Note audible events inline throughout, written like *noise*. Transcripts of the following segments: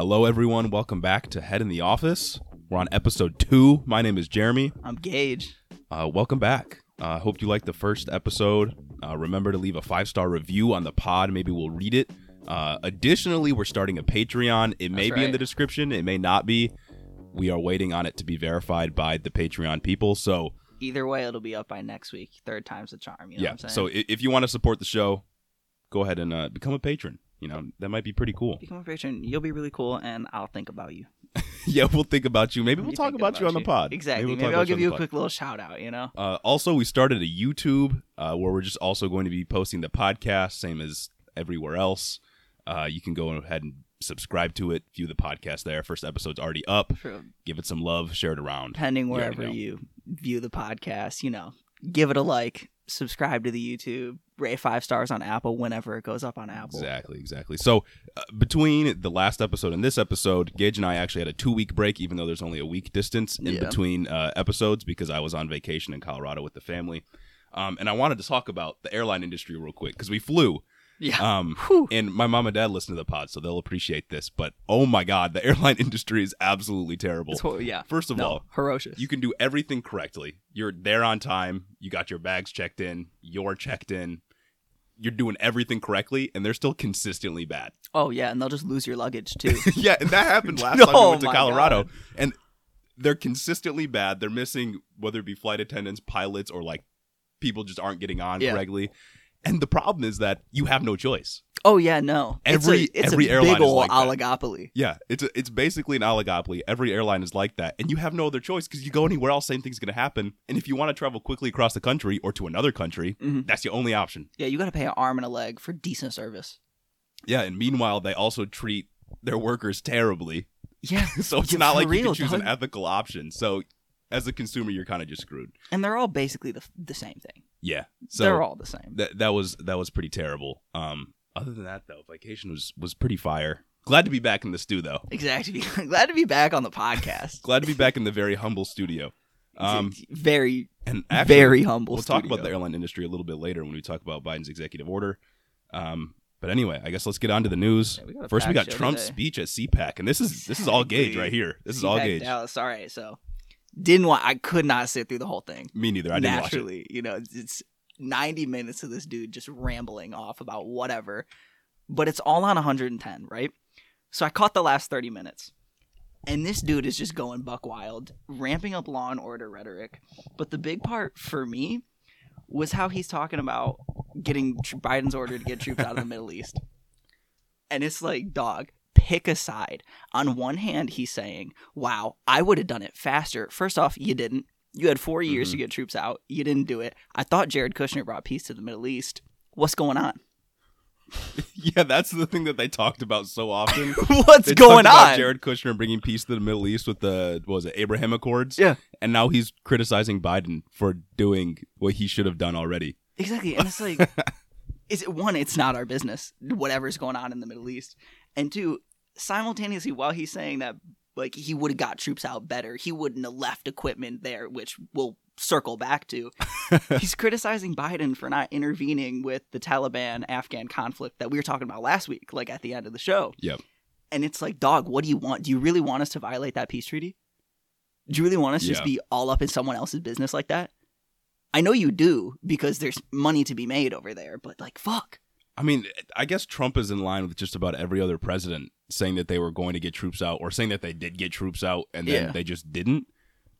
Hello, everyone. Welcome back to Head in the Office. We're on episode two. My name is Jeremy. I'm Gage. Uh, welcome back. I uh, hope you liked the first episode. Uh, remember to leave a five star review on the pod. Maybe we'll read it. Uh, additionally, we're starting a Patreon. It may That's be in the description, it may not be. We are waiting on it to be verified by the Patreon people. So, Either way, it'll be up by next week. Third time's the charm. You know yeah. what I'm So, if you want to support the show, go ahead and uh, become a patron. You know, that might be pretty cool. become a patron. You'll be really cool, and I'll think about you. *laughs* yeah, we'll think about you. Maybe we'll talk thinking about, you on the pod. Exactly. we'll Maybe, I'll about give you a quick little shout out. You know. Uh, also, we started a YouTube uh, where we're just also going to be posting the podcast, same as everywhere else. Uh, you can go ahead and subscribe to it, view the podcast there. First episode's already up. For Give it some love, share it around. depending wherever know. you view the podcast, you know, give it a like, subscribe to the YouTube, rate five stars on Apple whenever it goes up on Apple. Exactly, exactly. So, uh, between the last episode and this episode, Gage and I actually had a two week break, even though there's only a week distance in Yeah. between uh, episodes because I was on vacation in Colorado with the family. Um, and I wanted to talk about the airline industry real quick because we flew. Yeah. Um, Whew. and my mom and dad listen to the pod, so they'll appreciate this. But oh my god, the *laughs* airline industry is absolutely terrible. Yeah. First of no, all, ferocious. you can do everything correctly. You're there on time. You got your bags checked in. You're checked in. You're doing everything correctly, and they're still consistently bad. oh yeah, and they'll just lose your luggage too. *laughs* yeah, and that happened last *laughs* time we Oh went to Colorado, God. and they're consistently bad. They're missing whether it be flight attendants, pilots, or like people just aren't getting on Yeah. correctly. And the problem is that you have no choice. oh yeah, no. Every- it's a, it's every a airline big is ol' like that. oligopoly. Yeah, it's a, it's basically an oligopoly. Every airline is like that, and you have no other choice because you go anywhere else, same thing's going to happen. And if you want to travel quickly across the country or to another country, Mhm. that's the only option. Yeah, you got to pay an arm and a leg for decent service. Yeah, and meanwhile, they also treat their workers terribly. Yeah, *laughs* so it's Yeah, not like you can choose an ethical option. So as a consumer, you're kind of just screwed. and they're all basically the the same thing. Yeah, so they're all the same. that that was that was pretty terrible. Um, other than that, though, vacation was was pretty fire. Glad to be back in the stew, though. Exactly. *laughs* Glad to be back on the podcast. *laughs* Glad to be back in the very humble studio. Um, very, and actually, very humble. we'll talk about the airline industry a little bit later when we talk about Biden's executive order. Um, but anyway, I guess let's get on to the news. Yeah, we First, we got Trump's today. speech at CPAC, and this is this is all Gage right here. This is all Gage. Dallas. All right, so didn't want. I could not sit through the whole thing. Me neither. I didn't watch it. Naturally, you know, it's, it's ninety minutes of this dude just rambling off about whatever, but it's all on 110, right? So I caught the last 30 minutes. And this dude is just going buck wild, ramping up law and order rhetoric. But the big part for me was how he's talking about getting Biden's order to get troops out of the Middle East. And it's like, dog, pick a side. On one hand, he's saying, wow, I would have done it faster. First off, you didn't. You had four years to Mhm. get troops out. You didn't do it. I thought Jared Kushner brought peace to the Middle East. What's going on? *laughs* Yeah, that's the thing that they talked about so often. *laughs* What's They going on? Jared Kushner bringing peace to the Middle East with the what was it Abraham Accords? Yeah. and now he's criticizing Biden for doing what he should have done already. Exactly. And it's like, *laughs* is it one, it's not our business, whatever's going on in the Middle East. And two, simultaneously, while he's saying that, like, he would have got troops out better, he wouldn't have left equipment there, which we'll circle back to. *laughs* he's criticizing Biden for not intervening with the Taliban Afghan conflict that we were talking about last week, like at the end of the show. Yep. And it's like, dog, what do you want? Do you really want us to violate that peace treaty? Do you really want us to just be all up in someone else's business like that? I know you do because there's money to be made over there, but like, fuck. I mean, I guess Trump is in line with just about every other president saying that they were going to get troops out or saying that they did get troops out and then Yeah. they just didn't.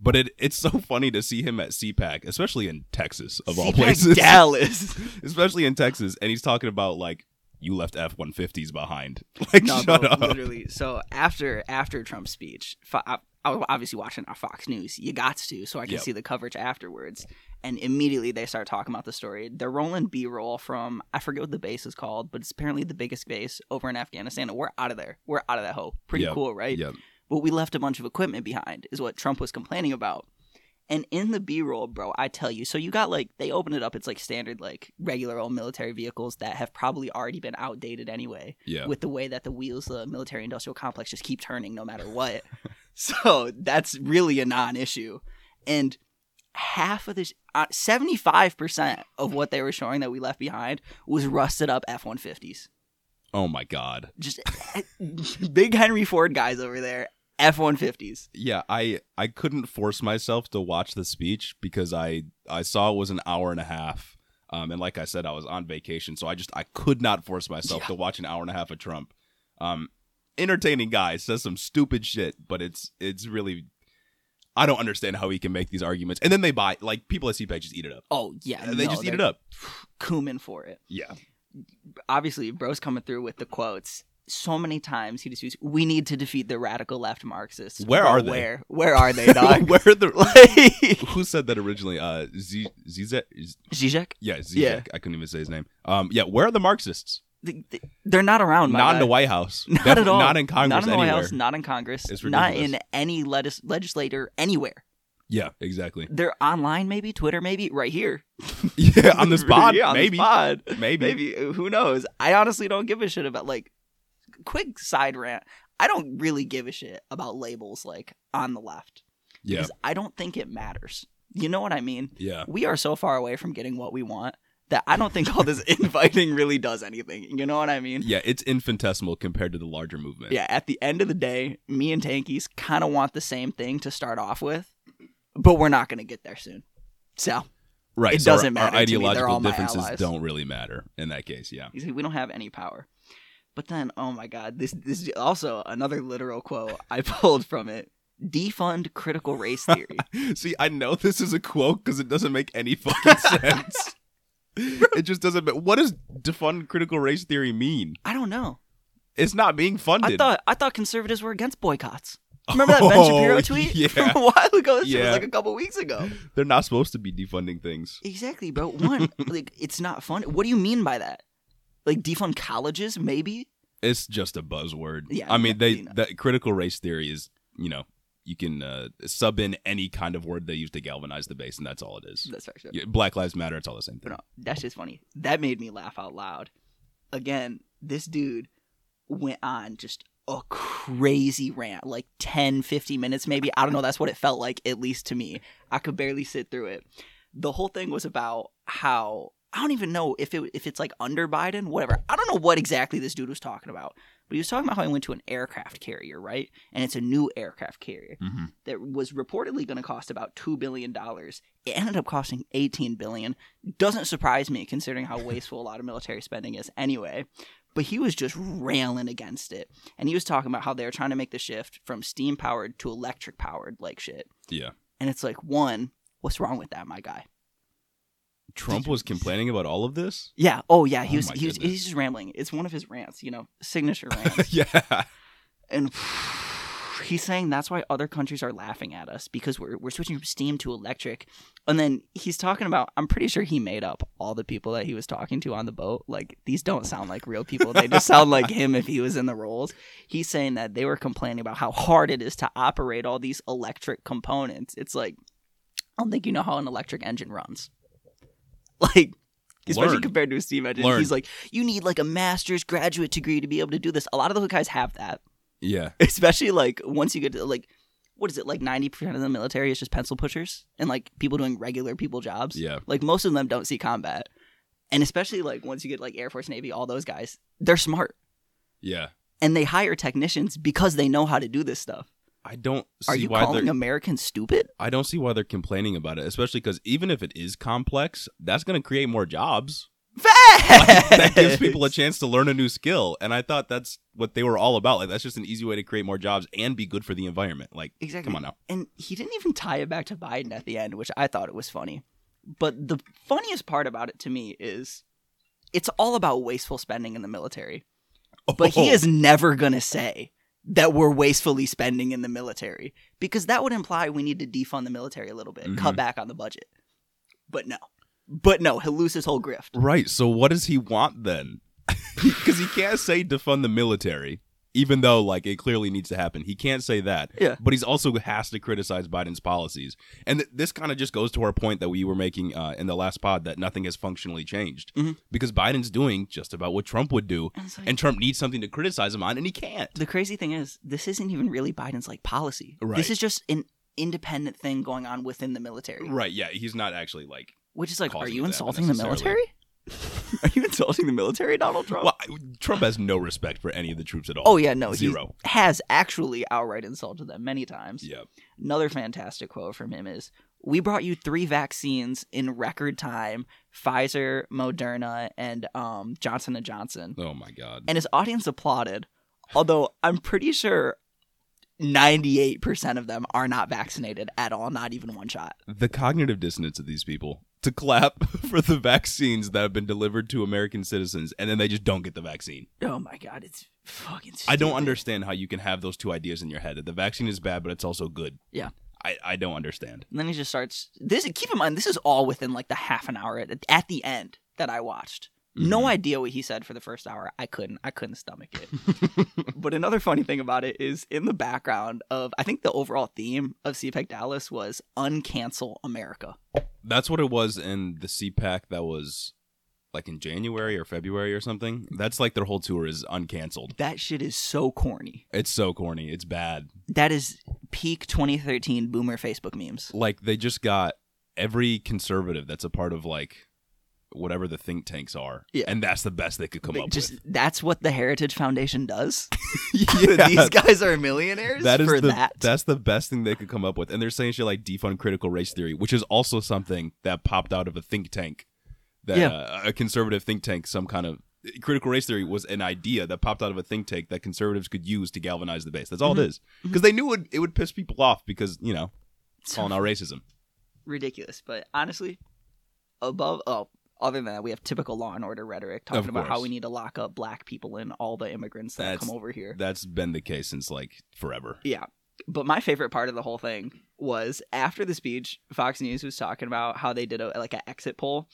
But it it's so *laughs* funny to see him at CPAC, especially in Texas of all places. Dallas. *laughs* especially in Texas, and he's talking about like you left F one fifties behind. *laughs* Like no, shut bro, up. literally. So after after Trump's speech, I, I was obviously watching our Fox News. You got to, so I can Yep. see the coverage afterwards. And immediately they start talking about the story. They're rolling B roll from I forget what the base is called, but it's apparently the biggest base over in Afghanistan. And we're out of there. We're out of that hole. Pretty Yep. cool, right? Yep. But we left a bunch of equipment behind, is what Trump was complaining about. And in the B roll, bro, I tell you, so you got like they open it up. It's like standard, like regular old military vehicles that have probably already been outdated anyway Yeah. with the way that the wheels of the military industrial complex just keep turning no matter what. *laughs* so that's really a non issue. And half of this, uh, 75% of what they were showing that we left behind was rusted up F 150s. Oh my god. Just *laughs* big Henry Ford guys over there. F one fifties. Yeah, I I couldn't force myself to watch the speech because I I saw it was an hour and a half. Um, and like I said, I was on vacation, so I just I could not force myself Yeah. to watch an hour and a half of Trump. Um, entertaining guy says some stupid shit, but it's it's really I don't understand how he can make these arguments. And then they buy like people at CPAC just eat it up. Oh yeah, they no, just eat it up. Cumin for it. Yeah. Obviously, bro's coming through with the quotes. So many times he just used, "We need to defeat the radical left Marxists." Where Bro, are they? Where? Where are they, *laughs* dog? Where are the like who said that originally? Uh, Z Zizek. Zizek? Yeah, Zizek. Yeah. I couldn't even say his name. Um, yeah. Where are the Marxists? They- they- They're not around. Not in the White House. *laughs* Not Def- at all. Not in Congress Not in the White anywhere. House. Not in Congress. It's not in any legis- legislator anywhere. Yeah, exactly. They're online, maybe Twitter, maybe right here. *laughs* Yeah, on this pod, Yeah, on this maybe, pod. maybe, Maybe who knows? I honestly don't give a shit about like. Quick side rant. I don't really give a shit about labels like on the left Yeah, I don't think it matters. You know what I mean? yeah, We are so far away from getting what we want that I don't think all this *laughs* inviting really does anything. You know what I mean? yeah. It's infinitesimal compared to the larger movement. Yeah, at the end of the day, me and Tankies kind of want the same thing to start off with, but we're not going to get there soon. So, right. It so doesn't Our, matter to ideological differences don't really matter in that case. Yeah. we don't have any power. But then, oh my god, this this is also another literal quote I *laughs* pulled from it. Defund critical race theory. *laughs* See, I know this is a quote because it doesn't make any fucking sense. *laughs* it just doesn't. ma- What does defund critical race theory mean? I don't know. It's not being funded. I thought I thought conservatives were against boycotts. Remember that Ben oh, Shapiro Oh, *laughs* tweet yeah. from a while ago? This Yeah. was like a couple weeks ago. *laughs* They're not supposed to be defunding things. Exactly, bro. One, like it's not fun. What do you mean by that? Like defund colleges, maybe? It's just a buzzword. Yeah, I mean, they you know. that critical race theory is, you know, you can uh, sub in any kind of word they use to galvanize the base, and that's all it is. That's. Yeah, Black Lives Matter. It's all the same But thing. no, that's just funny. That made me laugh out loud. Again, this dude went on just a crazy rant, like 10, 15 minutes maybe. I don't know. That's what it felt like, at least to me. I could barely sit through it. The whole thing was about how I don't even know if it if it's like under Biden, whatever. I don't know what exactly this dude was talking about, but he was talking about how he went to an aircraft carrier, right? And it's a new aircraft carrier hmm that was reportedly going to cost about two billion dollars. It ended up costing eighteen billion. Doesn't surprise me considering how *laughs* wasteful a lot of military spending is anyway. But he was just railing against it, and he was talking about how they were trying to make the shift from steam powered to electric powered, like shit. Yeah. And it's like, one, what's wrong with that, my guy? Trump was complaining about all of this. Yeah. Oh yeah. He Oh was. He was. goodness. He's just rambling. It's one of his rants. You know, signature *laughs* rants. yeah. and *sighs* he's saying that's why other countries are laughing at us because we're we're switching from steam to electric. And then he's talking about I'm pretty sure he made up all the people that he was talking to on the boat. Like these don't sound like real people. They just sound like him if he was in the roles. He's saying that they were complaining about how hard it is to operate all these electric components. It's like I don't think you know how an electric engine runs. *laughs* Like especially Learn. compared to a steam engine. Learn. He's like, you need like a master's graduate degree to be able to do this. A lot of those guys have that Yeah. *laughs* especially like once you get to like what is it like 90% of the military is just pencil pushers and like people doing regular people jobs Yeah. like most of them don't see combat and especially like once you get like air force navy all those guys they're smart Yeah. and they hire technicians because they know how to do this stuff I don't see are you why calling americans stupid I don't see why they're complaining about it, especially because even if it is complex, that's going to create more jobs. that gives people a chance to learn a new skill, and I thought that's what they were all about. Like that's just an easy way to create more jobs and be good for the environment. Like, exactly come on now. and he didn't even tie it back to biden at the end which i thought it was funny but the funniest part about it to me is it's all about wasteful spending in the military But he Oh. is never going to say that we're wastefully spending in the military because that would imply we need to defund the military a little bit, cut Mhm. back on the budget. But no. But no, he'll lose his whole grift. Right. So what does he want then? *laughs* Because he can't say defund the military, even though like it clearly needs to happen. He can't say that. Yeah. But he's also has to criticize Biden's policies, and th- this kind of just goes to our point that we were making uh, in the last pod that nothing has functionally changed Mhm. because Biden's doing just about what Trump would do, And it's like, and Trump needs something to criticize him on, and he can't. the crazy thing is, this isn't even really Biden's like policy. Right. This is just an independent thing going on within the military. Right. Yeah. He's not actually like. Which is like, are you insulting the military? *laughs* Are you insulting the military, Donald Trump? Well, Trump has no respect for any of the troops at all. oh yeah, no, Zero. he has actually outright insulted them many times. Yeah. Another fantastic quote from him is We brought you three vaccines in record time Pfizer, Moderna, and um, Johnson & Johnson. Oh my God. And his audience applauded, although I'm pretty sure 98% of them are not vaccinated at all, not even one shot. the cognitive dissonance of these people to clap *laughs* for the vaccines that have been delivered to American citizens and then they just don't get the vaccine. Oh my god, it's fucking I don't understand how you can have those two ideas in your head that the vaccine is bad, but it's also good. Yeah. I, I don't understand. And then he just starts this keep in mind this is all within like the half an hour at, at the end that I watched. No Mhm. idea what he said for the first hour. I couldn't. I couldn't stomach it. *laughs* but another funny thing about it is in the background of I think the overall theme of CPAC Dallas was uncancel America. That's what it was in the CPAC that was like in January or February or something. That's like their whole tour is uncanceled. That shit is so corny. It's so corny. It's bad. That is peak 2013 boomer Facebook memes. Like they just got every conservative that's a part of like whatever the think tanks are. Yeah. And that's the best they could come They up just with. *laughs* that's what the Heritage Foundation does. *laughs* *laughs* Yeah. These guys are millionaires That is for the that. that's the best thing they could come up with, and they're saying shit like defund critical race theory, which is also something that popped out of a think tank, that Yeah. uh, a conservative think tank, some kind of critical race theory was an idea that popped out of a think tank that conservatives could use to galvanize the base. That's all Mhm. it is, because they knew it, it would piss people off because you know So calling out racism. ridiculous. But honestly, above oh, other than that, we have typical Law and Order rhetoric talking about how we need to lock up black people and all the immigrants that That's- come over here. That's been the case since like forever. Yeah. But my favorite part of the whole thing was after the speech, Fox News was talking about how they did a like an exit poll,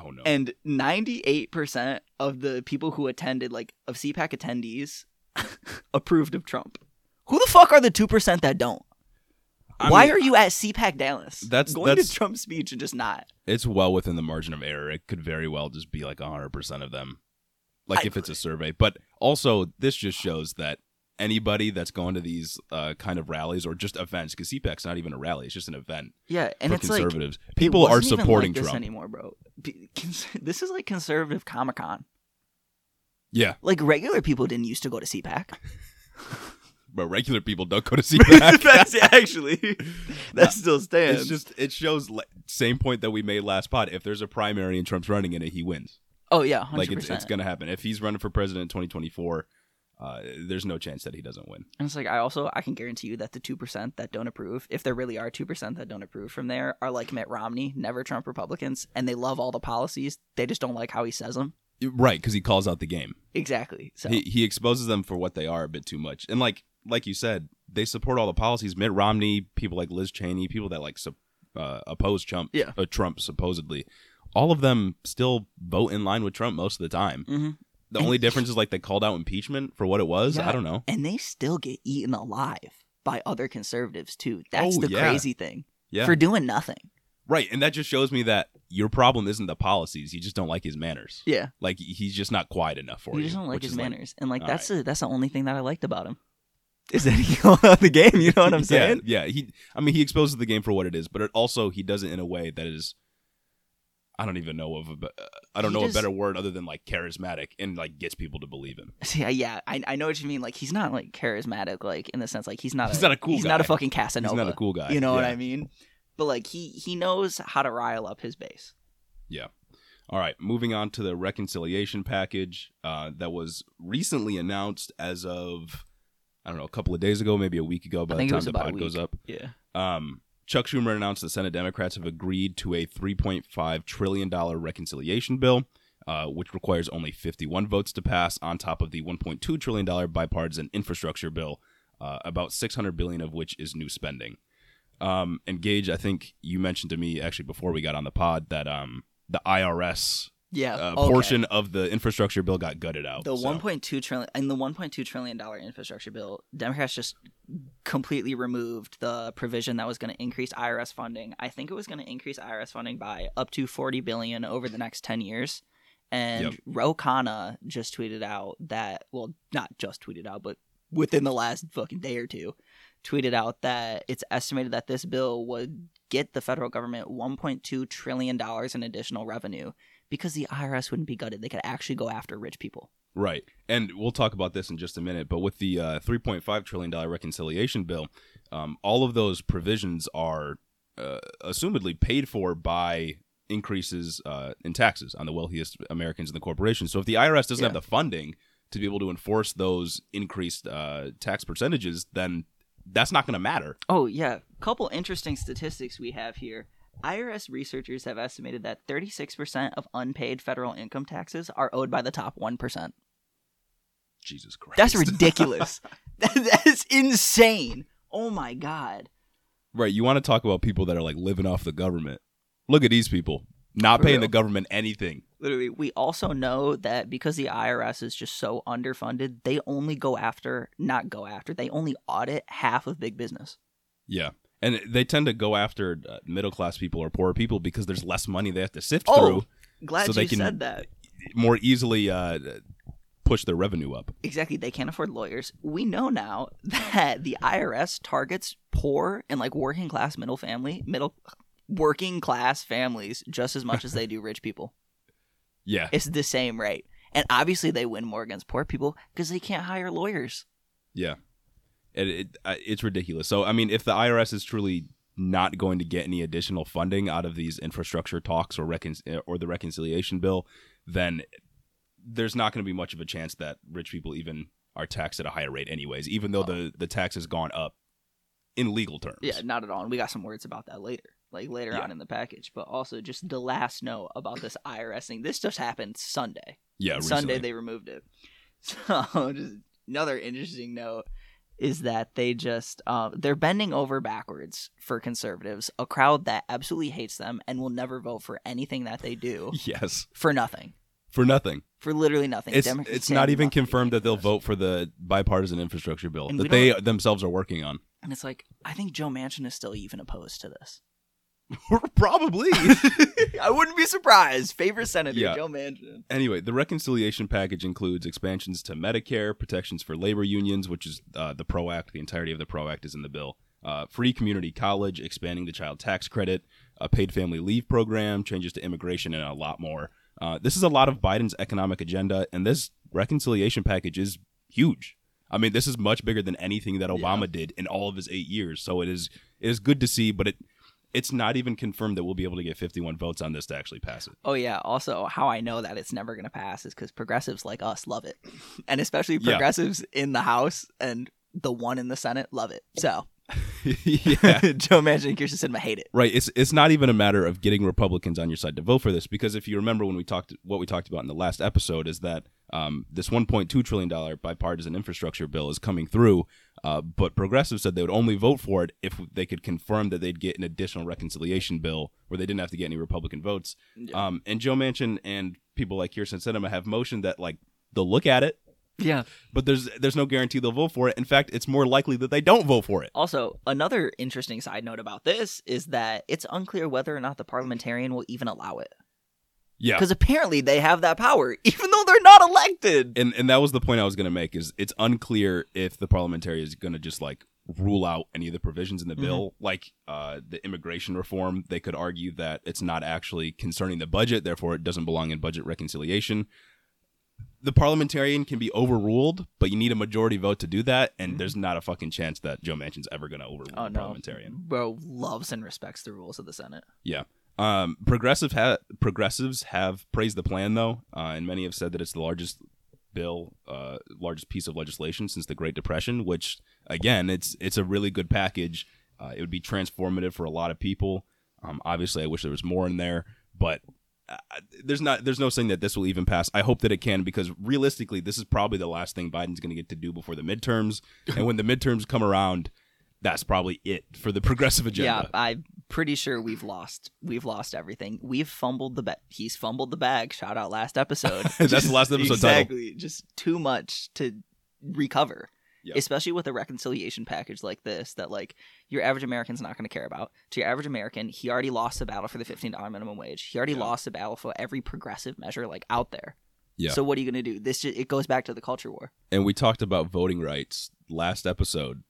Oh no, and ninety eight percent of the people who attended, like of CPAC attendees, *laughs* approved of Trump. Who the fuck are the two percent that don't? I Why mean, are you at CPAC Dallas? That's- going that's- to Trump's speech and just not. it's well within the margin of error. It could very well just be like hundred percent of them, like I- if it's a survey. But also, this just shows that anybody that's going to these uh, kind of rallies or just events, because CPAC's not even a rally; it's just an event Yeah, and it's like conservatives. it People are supporting like Trump. anymore, bro. *laughs* This is like conservative Comic Con. Yeah, Like regular people didn't used to go to CPAC. *laughs* but regular people don't go to CPAC. *laughs* That's actually *laughs* that still stands. it's just it shows like, same point that we made last pod. If there's a primary and Trump's running in it, he wins. oh yeah, 100%. Like it's it's gonna happen. If he's running for president in 2024, uh, there's no chance that he doesn't win. And it's like I also I can guarantee you that the two percent that don't approve, if there really are two percent that don't approve from there, are like Mitt Romney, never Trump Republicans, and they love all the policies. They just don't like how he says them. Right, because he calls out the game. Exactly. So He he exposes them for what they are a bit too much. And like like you said, they support all the policies. Mitt Romney, people like Liz Cheney, people that like uh, oppose Trump, Yeah. uh, Trump supposedly, all of them still vote in line with Trump most of the time. Mhm. The only difference is like they called out impeachment for what it was. Yeah. I don't know. and they still get eaten alive by other conservatives too. That's Oh, the yeah. crazy thing Yeah, for doing nothing. right. And that just shows me that your problem isn't the policies. You just don't like his manners. Yeah, Like he's just not quiet enough for you you. just don't like his is, manners, and like that's the that's the only thing that I liked about him. Is that *laughs* he out the game? You know what I'm *laughs* saying? Yeah, yeah. He, I mean, he exposes the game for what it is, but it also he does it in a way that is, I don't even know of, a, I don't He know just- a better word other than like charismatic and like gets people to believe him. Yeah, yeah, I, I know what you mean. Like he's not like charismatic, like in the sense like he's not He's a, not a cool he's not a fucking Casanova. He's not a cool guy. You know what I mean? But like he he knows how to rile up his base. Yeah. All right, moving on to the reconciliation package uh, that was recently announced as of I don't know a couple of days ago, maybe a week ago. By I think the it time was the about pod goes up, Yeah. Um, Chuck Schumer announced the Senate Democrats have agreed to a $3.5 trillion reconciliation bill, uh, which requires only 51 votes to pass, on top of the $1.2 trillion bipartisan infrastructure bill, uh, about 600 billion of which is new spending. Um, and Gage, I think you mentioned to me actually before we got on the pod that um, the IRS Yeah. uh, okay. portion of the infrastructure bill got gutted out. The so- 1.2 trillion in the 1.2 trillion dollar infrastructure bill, Democrats just completely removed the provision that was going to increase IRS funding. I think it was going to increase IRS funding by up to 40 billion over the next 10 years. And Yep. Ro Khanna just tweeted out that, well, not just tweeted out, but within the last fucking day or two, tweeted out that it's estimated that this bill would get the federal government 1.2 trillion dollars in additional revenue because the IRS wouldn't be gutted. They could actually go after rich people. Right. And we'll talk about this in just a minute. But with the uh, $3.5 trillion reconciliation bill, um, all of those provisions are uh, assumedly paid for by increases uh, in taxes on the wealthiest Americans and the corporations. So if the IRS doesn't Yeah. have the funding to be able to enforce those increased uh, tax percentages, then that's not going to matter. Oh yeah, a couple interesting statistics we have here. IRS researchers have estimated that 36% of unpaid federal income taxes are owed by the top 1%. Jesus Christ. That's ridiculous. *laughs* *laughs* that, that is insane. Oh my god. right. You want to talk about people that are like living off the government. Look at these people not For paying real. the government anything. Literally, we also know that because the IRS is just so underfunded, they only go after, not go after, they only audit half of big business. Yeah. And they tend to go after uh, middle class people or poor people because there's less money they have to sift Oh, through Glad So they you can- said that. more easily uh, push their revenue up. Exactly. They can't afford lawyers. We know now *laughs* that the IRS targets poor and like working class middle family, middle working class families just as much as they do rich people. *laughs* Yeah. It's the same rate. And obviously they win more against poor people because they can't hire lawyers. Yeah. It, it, uh, it's ridiculous. So, I mean, if the IRS is truly not going to get any additional funding out of these infrastructure talks or, recon- or the reconciliation bill, then there's not going to be much of a chance that rich people even are taxed at a higher rate, anyways, even though the, the tax has gone up in legal terms. Yeah, not at all. And we got some words about that later, like later Yeah. on in the package. But also just the last note about this IRS thing. This just happened Sunday. Yeah. Sunday they removed it. *laughs* So just another interesting note is that they just uh, they're bending over backwards for conservatives, a crowd that absolutely hates them and will never vote for anything that they do *laughs* Yes. for nothing, For nothing. for literally nothing. It's Democrats it's not even confirmed that they'll vote for the bipartisan infrastructure bill And that they themselves are working on. And it's like I think Joe Manchin is still even opposed to this. *laughs* Probably. *laughs* I wouldn't be surprised. Favorite senator Yeah. Joe Manchin. anyway, the reconciliation package includes expansions to Medicare, protections for labor unions, which is uh, the PRO Act. The entirety of the PRO Act is in the bill. Uh, free community college, expanding the child tax credit, a paid family leave program, changes to immigration, and a lot more. Uh, this is a lot of Biden's economic agenda, and this reconciliation package is huge. I mean, this is much bigger than anything that Obama did in all of his eight years. So it is it is good to see, but it it's not even confirmed that we'll be able to get 51 votes on this to actually pass it. Oh yeah. Also, how I know that it's never going to pass is because progressives like us love it, *laughs* and especially Yeah. progressives in the House and the one in the Senate love it. So *laughs* yeah. *laughs* Joe Manchin and Kyrsten Sinema hate it. Right. It's it's not even a matter of getting Republicans on your side to vote for this because if you remember when we talked what we talked about in the last episode is that um, this 1.2 trillion dollar bipartisan infrastructure bill is coming through, uh, but progressives said they would only vote for it if they could confirm that they'd get an additional reconciliation bill where they didn't have to get any Republican votes. Um, and Joe Manchin and people like Kyrsten Sinema have motioned that like they'll look at it, Yeah. but there's there's no guarantee they'll vote for it. In fact, it's more likely that they don't vote for it. Also, another interesting side note about this is that it's unclear whether or not the parliamentarian will even allow it. Yeah. Because apparently they have that power, *laughs* even though they're not elected. and and that was the point I was going to make is it's unclear if the parliamentary is going to just like rule out any of the provisions in the bill like uh, the immigration reform they could argue that it's not actually concerning the budget therefore it doesn't belong in budget reconciliation the parliamentarian can be overruled but you need a majority vote to do that and there's not a fucking chance that joe manchin's ever going to overrule Oh the no, parliamentarian bro loves and respects the rules of the Senate. yeah. Um, progressive ha- progressives have praised the plan though, uh, and many have said that it's the largest bill, uh, largest piece of legislation since the Great Depression. Which, again, it's it's a really good package. Uh, it would be transformative for a lot of people. Um, obviously, I wish there was more in there, but uh, there's not there's no saying that this will even pass. I hope that it can because realistically, this is probably the last thing Biden's going to get to do before the midterms, and when the midterms come around. That's probably it for the *laughs* progressive agenda. Yeah, I'm pretty sure we've lost. We've lost everything. We've fumbled the bag. He's fumbled the bag. Shout out last episode. *laughs* That's the last episode title. exactly. Just too much to recover. Yep. Especially with a reconciliation package like this, that like your average American's not going to care about. To your average American, he already lost the battle for the fifteen dollar minimum wage. He already Yeah. lost the battle for every progressive measure like out there. Yeah. So what are you going to do? This just, it goes back to the culture war. and we talked about voting rights last episode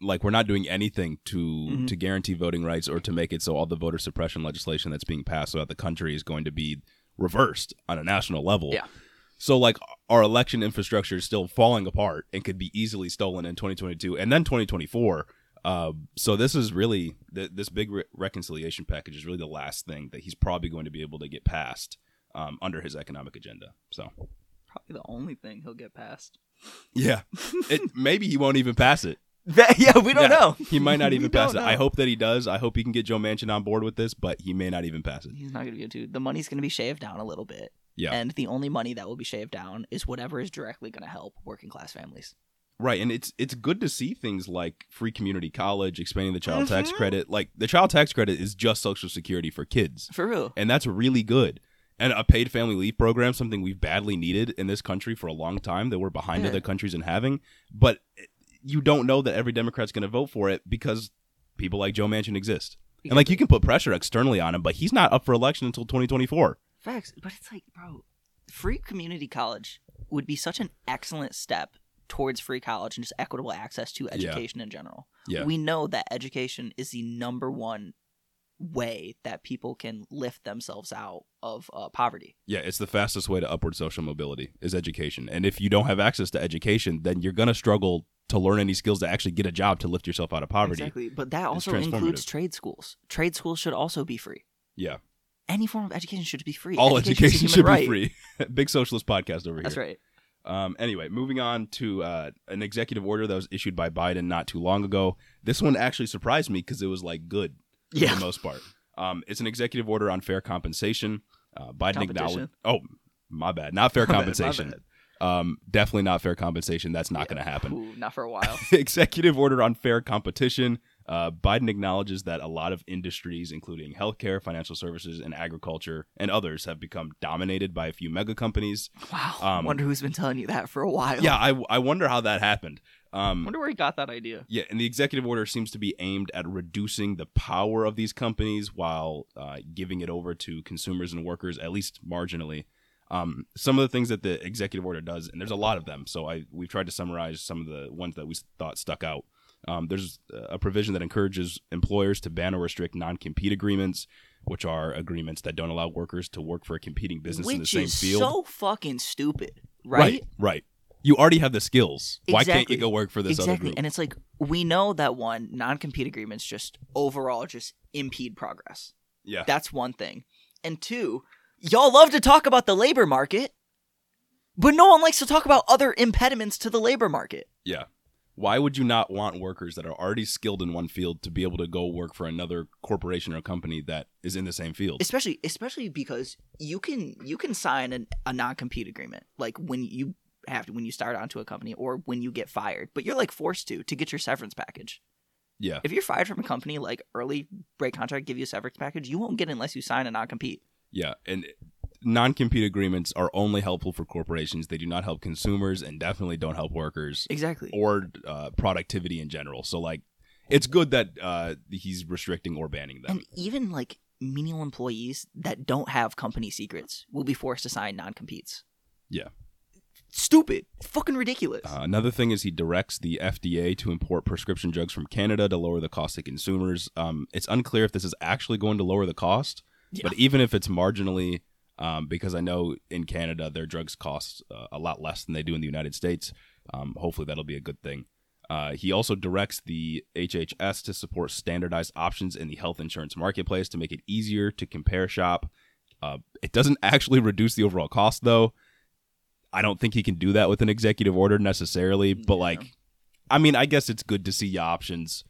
like we're not doing anything to Mhm. to guarantee voting rights or to make it so all the voter suppression legislation that's being passed throughout the country is going to be reversed on a national level. Yeah. So like our election infrastructure is still falling apart and could be easily stolen in 2022 and then 2024. Uh, so this is really th- this big re- reconciliation package is really the last thing that he's probably going to be able to get passed um, under his economic agenda. So Probably the only thing he'll get past. yeah, *laughs* it, maybe he won't even pass it. Yeah, we don't Yeah, know. He might not *laughs* even pass it. don't I hope that he does. I hope he can get Joe Manchin on board with this, but he may not even pass it. He's not going to be able to. The money's going to be shaved down a little bit. Yeah. And the only money that will be shaved down is whatever is directly going to help working class families. Right, and it's it's good to see things like free community college, expanding the child tax Mhm. credit. Like the child tax credit is just social security for kids. For real. and that's really good. And a paid family leave program, something we've badly needed in this country for a long time, that we're behind Yeah. other countries in having. But you don't know that every Democrat's going to vote for it because people like Joe Manchin exist. And like you can put pressure externally on him, but he's not up for election until 2024. Facts. But it's like, bro, free community college would be such an excellent step towards free college and just equitable access to education in general. Yeah. We know that education is the number one way that people can lift themselves out of uh, poverty. Yeah, it's the fastest way to upward social mobility is education. And if you don't have access to education, then you're going to struggle to learn any skills to actually get a job to lift yourself out of poverty. Exactly. But that also includes trade schools. Trade schools should also be free. Yeah. Any form of education should be free. All a education should right. be free. *laughs* Big socialist podcast over here. That's right. Um, anyway, moving on to uh, an executive order that was issued by Biden not too long ago. This one actually surprised me because it was like good for Yeah. the most part. Um, it's an executive order on fair compensation. Uh, Biden acknowledged. Oh, my bad. Not fair *laughs* my compensation. bad. Um, definitely not fair compensation. That's not going to happen. Ooh, not for a *laughs* while. executive order on fair competition. Uh, Biden acknowledges that a lot of industries, including healthcare, financial services, and agriculture, and others, have become dominated by a few mega companies. Wow. Um, Wonder who's been telling you that for a while. Yeah, I, I wonder how that happened. Um, Wonder where he got that idea. Yeah, and the executive order seems to be aimed at reducing the power of these companies while uh, giving it over to consumers and workers, at least marginally. Um, some of the things that the executive order does, and there's a lot of them, so I we've tried to summarize some of the ones that we thought stuck out. Um, there's a provision that encourages employers to ban or restrict non-compete agreements, which are agreements that don't allow workers to work for a competing business Which in the same is field. so fucking stupid, right, right? right. You already have the skills. Why can't you go work for this other exactly. group? And it's like we know that one non-compete agreements just overall just impede progress. yeah, That's one thing. And two, y'all love to talk about the labor market, but no one likes to talk about other impediments to the labor market. Yeah. Why would you not want workers that are already skilled in one field to be able to go work for another corporation or company that is in the same field? especially especially because you can you can sign an, a non-compete agreement like when you have to when you start onto a company or when you get fired but you're like forced to to get your severance package yeah. if you're fired from a company like early break contract give you a severance package you won't get it unless you sign a non-compete Yeah. And non compete agreements are only helpful for corporations. They do not help consumers and definitely don't help workers exactly or uh, productivity in general. So, like, it's good that uh, he's restricting or banning them. and even like menial employees that don't have company secrets will be forced to sign non-competes Yeah. stupid fucking ridiculous Uh, another thing is he directs the FDA to import prescription drugs from Canada to lower the cost to consumers. Um, it's unclear if this is actually going to lower the cost, Yeah. but even if it's marginally, um, because I know in Canada their drugs cost uh, a lot less than they do in the United States. Um, hopefully that'll be a good thing. Uh, he also directs the HHS to support standardized options in the health insurance marketplace to make it easier to compare shop. Uh, it doesn't *laughs* actually reduce the overall cost, though. I don't think he can do that with an executive order necessarily, but Yeah. like, I mean, I guess it's good to see your options.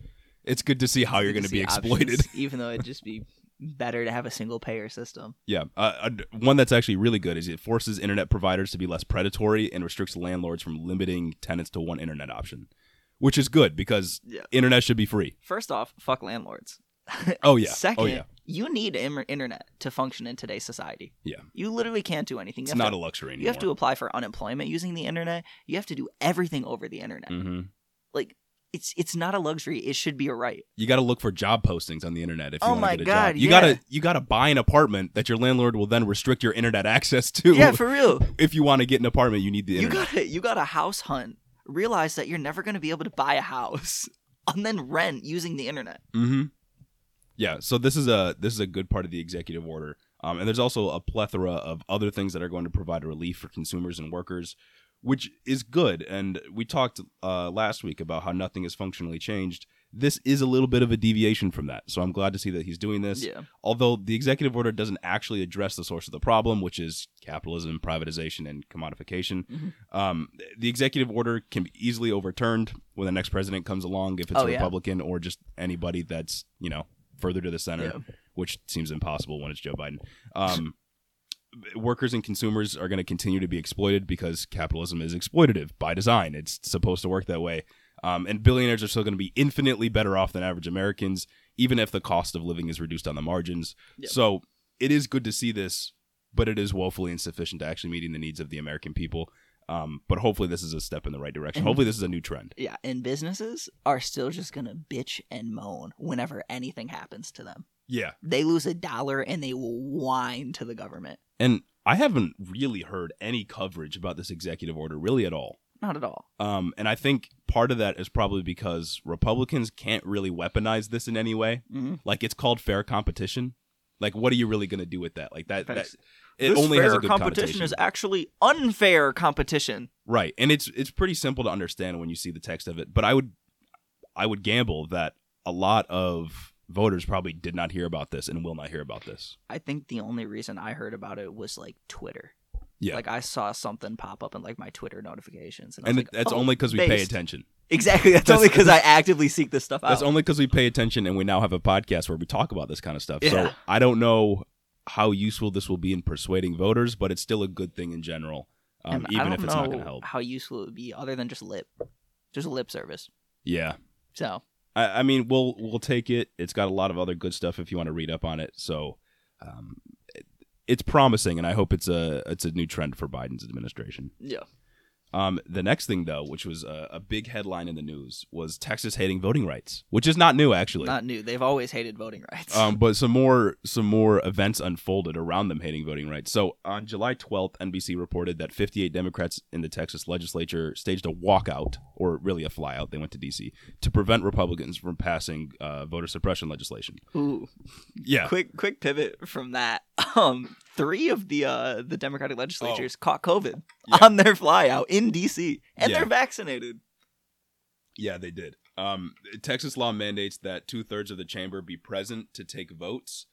It's good to see how you're going to be *laughs* exploited. options, even though it'd just be better to have a single payer system Yeah, uh, uh, one that's actually really good is it forces internet providers to be less predatory and restricts landlords from limiting tenants to one internet option, which is good because Yeah. internet should be free. First off, fuck landlords. *laughs* Oh yeah, Second, oh yeah, you need im- internet to function in today's society. yeah. You literally can't do anything. You It's not to, a luxury anymore. You have to apply for unemployment using the internet. You have to do everything over the internet. hmm Like it's it's not a luxury. It should be a right. You got to look for job postings on the internet if you Oh want my to get a God, job. You yeah. gotta you gotta buy an apartment that your landlord will then restrict your internet access to. Yeah, for real. *laughs* if you want to get an apartment, you need the You gotta you gotta house hunt. Realize that you're never gonna be able to buy a house *laughs* and then rent using the internet. Mm-hmm. Yeah. So this is a this is a good part of the executive order. Um, and there's also a plethora of other things that are going to provide relief for consumers and workers, which is good. And we talked uh, last week about how nothing is functionally changed. This is a little bit of a deviation from that. So I'm glad to see that he's doing this. Yeah. Although the executive order doesn't actually address the source of the problem, which is capitalism, privatization, and commodification. Mhm. Um, the executive order can be easily overturned when the next president comes along, if it's Oh, a yeah. Republican or just anybody that's you know further to the center, Yeah. which seems impossible when it's Joe Biden. *laughs* Um, workers and consumers are going to continue to be exploited because capitalism is exploitative by design. It's supposed to work that way. Um, and billionaires are still going to be infinitely better off than average Americans, even if the cost of living is reduced on the margins. Yep. So it is good to see this, but it is woefully insufficient to actually meeting the needs of the American people. Um, but hopefully, this is a step in the right direction. And- Hopefully, this is a new trend. Yeah, and businesses are still just gonna bitch and moan whenever anything happens to them. Yeah. They lose a dollar and they will whine to the government. And I haven't really heard any coverage about this executive order, really at all. Not at all. Um, and I think part of that is probably because Republicans can't really weaponize this in any way. Mm-hmm. Like it's called fair competition. Like, what are you really going to do with that? Like that, that it only has a good competition is actually unfair competition. right, and it's it's pretty simple to understand when you see the text of it. But I would I would gamble that a lot of voters probably did not hear about this and will not hear about this. I think the only reason I heard about it was like Twitter. Yeah. Like I saw something pop up in like my Twitter notifications, and, I And like, that's oh, only because we pay attention. Exactly. That's, That's- only because I *laughs* actively seek this stuff out. That's only because we pay attention and we now have a podcast where we talk about this kind of stuff. So I don't know how useful this will be in persuading voters, but it's still a good thing in general, um, even if it's not going to help. how useful it would be, other than just lip, just lip service. Yeah. So I, I mean, we'll we'll take it. It's got a lot of other good stuff if you want to read up on it. So um, it, it's promising, and I hope it's a it's a new trend for Biden's administration. yeah, Um, the next thing, though, which was a, a big headline in the news, was Texas hating voting rights, which is not new actually. not new. They've always hated voting rights. um, but some more some more events unfolded around them hating voting rights. So on July 12th, NBC reported that 58 Democrats in the Texas legislature staged a walkout, or really a flyout. They went to D.C. to prevent Republicans from passing uh, voter suppression legislation. Ooh, Yeah, quick quick pivot from that. *laughs* Um, three of the uh the Democratic legislatures caught COVID Oh. Yeah. on their flyout in D.C. and Yeah. they're vaccinated. yeah, they did. Um, Texas law mandates that two thirds of the chamber be present to take votes.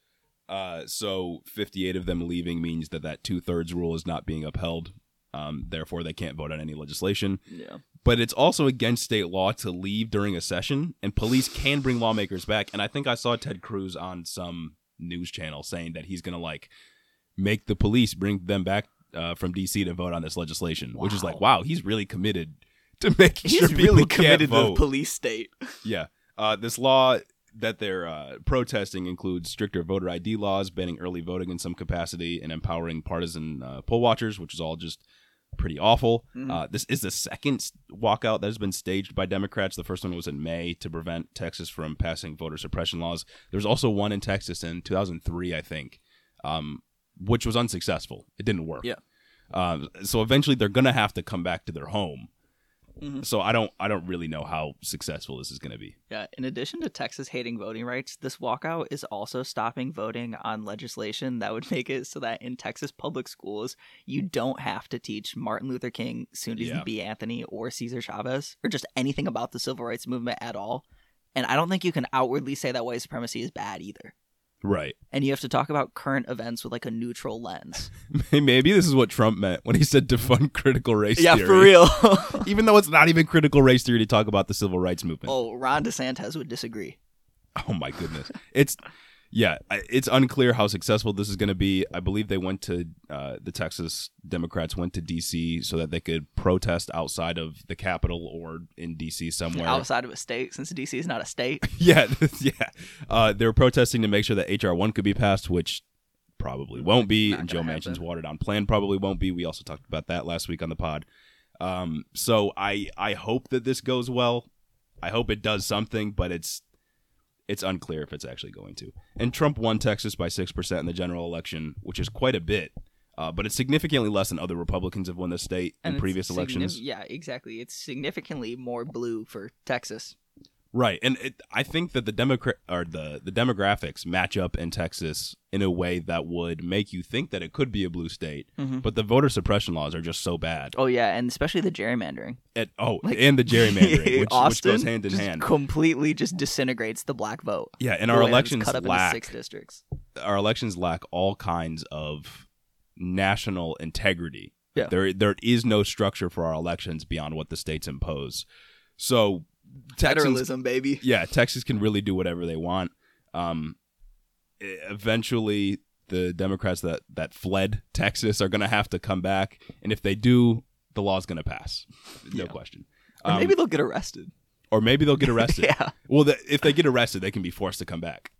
Uh, so 58 of them leaving means that that two thirds rule is not being upheld. Um, therefore, they can't vote on any legislation. Yeah, but it's also against state law to leave during a session, and police can bring lawmakers back. And I think I saw Ted Cruz on some news channel saying that he's gonna like make the police bring them back uh, from DC to vote on this legislation, which is like, wow, he's really committed to *laughs* making he's sure people really committed to the police state. *laughs* Yeah. Uh, this law that they're uh, protesting includes stricter voter ID laws, banning early voting in some capacity, and empowering partisan uh, poll watchers, which is all just pretty awful. Mhm. Uh, this is the second walkout that has been staged by Democrats. The first one was in May to prevent Texas from passing voter suppression laws. There was also one in Texas in 2003, I think, um, which was unsuccessful. It didn't work. Yeah. Um, so eventually, they're gonna have to come back to their home. Mhm. So I don't, I don't really know how successful this is gonna be. Yeah, in addition to Texas hating voting rights, this walkout is also stopping voting on legislation that would make it so that in Texas public schools, you don't have to teach Martin Luther King, Susan Yeah. B. Anthony, or Cesar Chavez, or just anything about the civil rights movement at all. And I don't think you can outwardly say that white supremacy is bad either. Right. And you have to talk about current events with like a neutral lens. *laughs* Maybe this is what Trump meant when he said defund critical race yeah, theory. Yeah, for real. *laughs* Even though it's not even critical race theory to talk about the civil rights movement. oh, Ron DeSantis would disagree. Oh my goodness. It's yeah, it's unclear how successful this is going to be. I believe they went to uh, the Texas Democrats went to D.C. so that they could protest outside of the Capitol or in D.C. somewhere. Outside of a state, since DC is not a state. *laughs* yeah, *laughs* yeah. Uh, they were protesting to make sure that HR one could be passed, which probably won't be, Not and Joe gonna Manchin's happen. watered down plan probably won't be. We also talked about that last week on the pod. Um, so I I hope that this goes well. I hope it does something, but it's it's unclear if it's actually going to. And Trump won Texas by six percent in the general election, which is quite a bit. Uh, but it's significantly less than other Republicans have won the state in previous elections. Yeah, exactly. It's significantly more blue for Texas. Right, and it, I think that the democrat or the the demographics match up in Texas in a way that would make you think that it could be a blue state. Mhm. But the voter suppression laws are just so bad. Oh yeah, and especially the gerrymandering. It, oh, Like- and the gerrymandering, *laughs* which, which Austin goes hand in just hand. completely just disintegrates the black vote. yeah, and our elections cut up into lack six districts. our elections lack all kinds of national integrity. Yeah. There there is no structure for our elections beyond what the states impose. So Texans Federalism, baby. *laughs* yeah, Texas can really do whatever they want. Um, eventually, the Democrats that that fled Texas are going to have to come back, and if they do, the law's going to pass, no Yeah. question. Or Um, maybe they'll get arrested. or maybe they'll get arrested. *laughs* yeah, Well, the, if they get arrested, they can be forced to come back.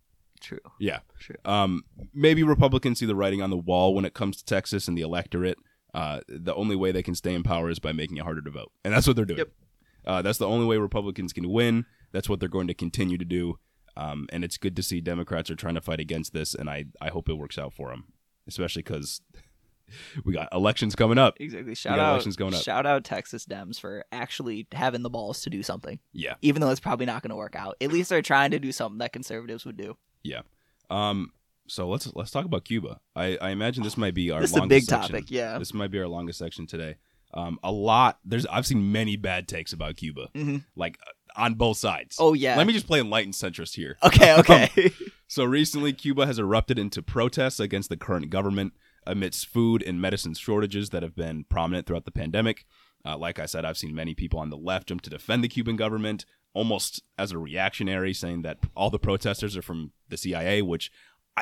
true. Yeah. True. Um, maybe Republicans see the writing on the wall when it comes to Texas and the electorate. Uh, the only way they can stay in power is by making it harder to vote, and that's what they're doing. Yep. Uh, that's the only way Republicans can win. That's what they're going to continue to do. Um, and it's good to see Democrats are trying to fight against this, and I, I hope it works out for them, especially because *laughs* we got elections coming up. Exactly. Shout out, elections going up. shout out Texas Dems for actually having the balls to do something, Yeah, even though it's probably not going to work out. At least they're trying to do something that conservatives would do. yeah. Um, so let's let's talk about Cuba. I, I imagine this might be our This is a big section. topic. Yeah. This might be our longest section today. Um, a lot. There's I've seen many bad takes about Cuba, hmm like uh, on both sides. Oh yeah. Let me just play enlightened centrist here. *laughs* Okay. Okay. *laughs* So recently, Cuba has erupted into protests against the current government amidst food and medicine shortages that have been prominent throughout the pandemic. Uh, like I said, I've seen many people on the left jump to defend the Cuban government almost as a reactionary, saying that all the protesters are from the CIA, which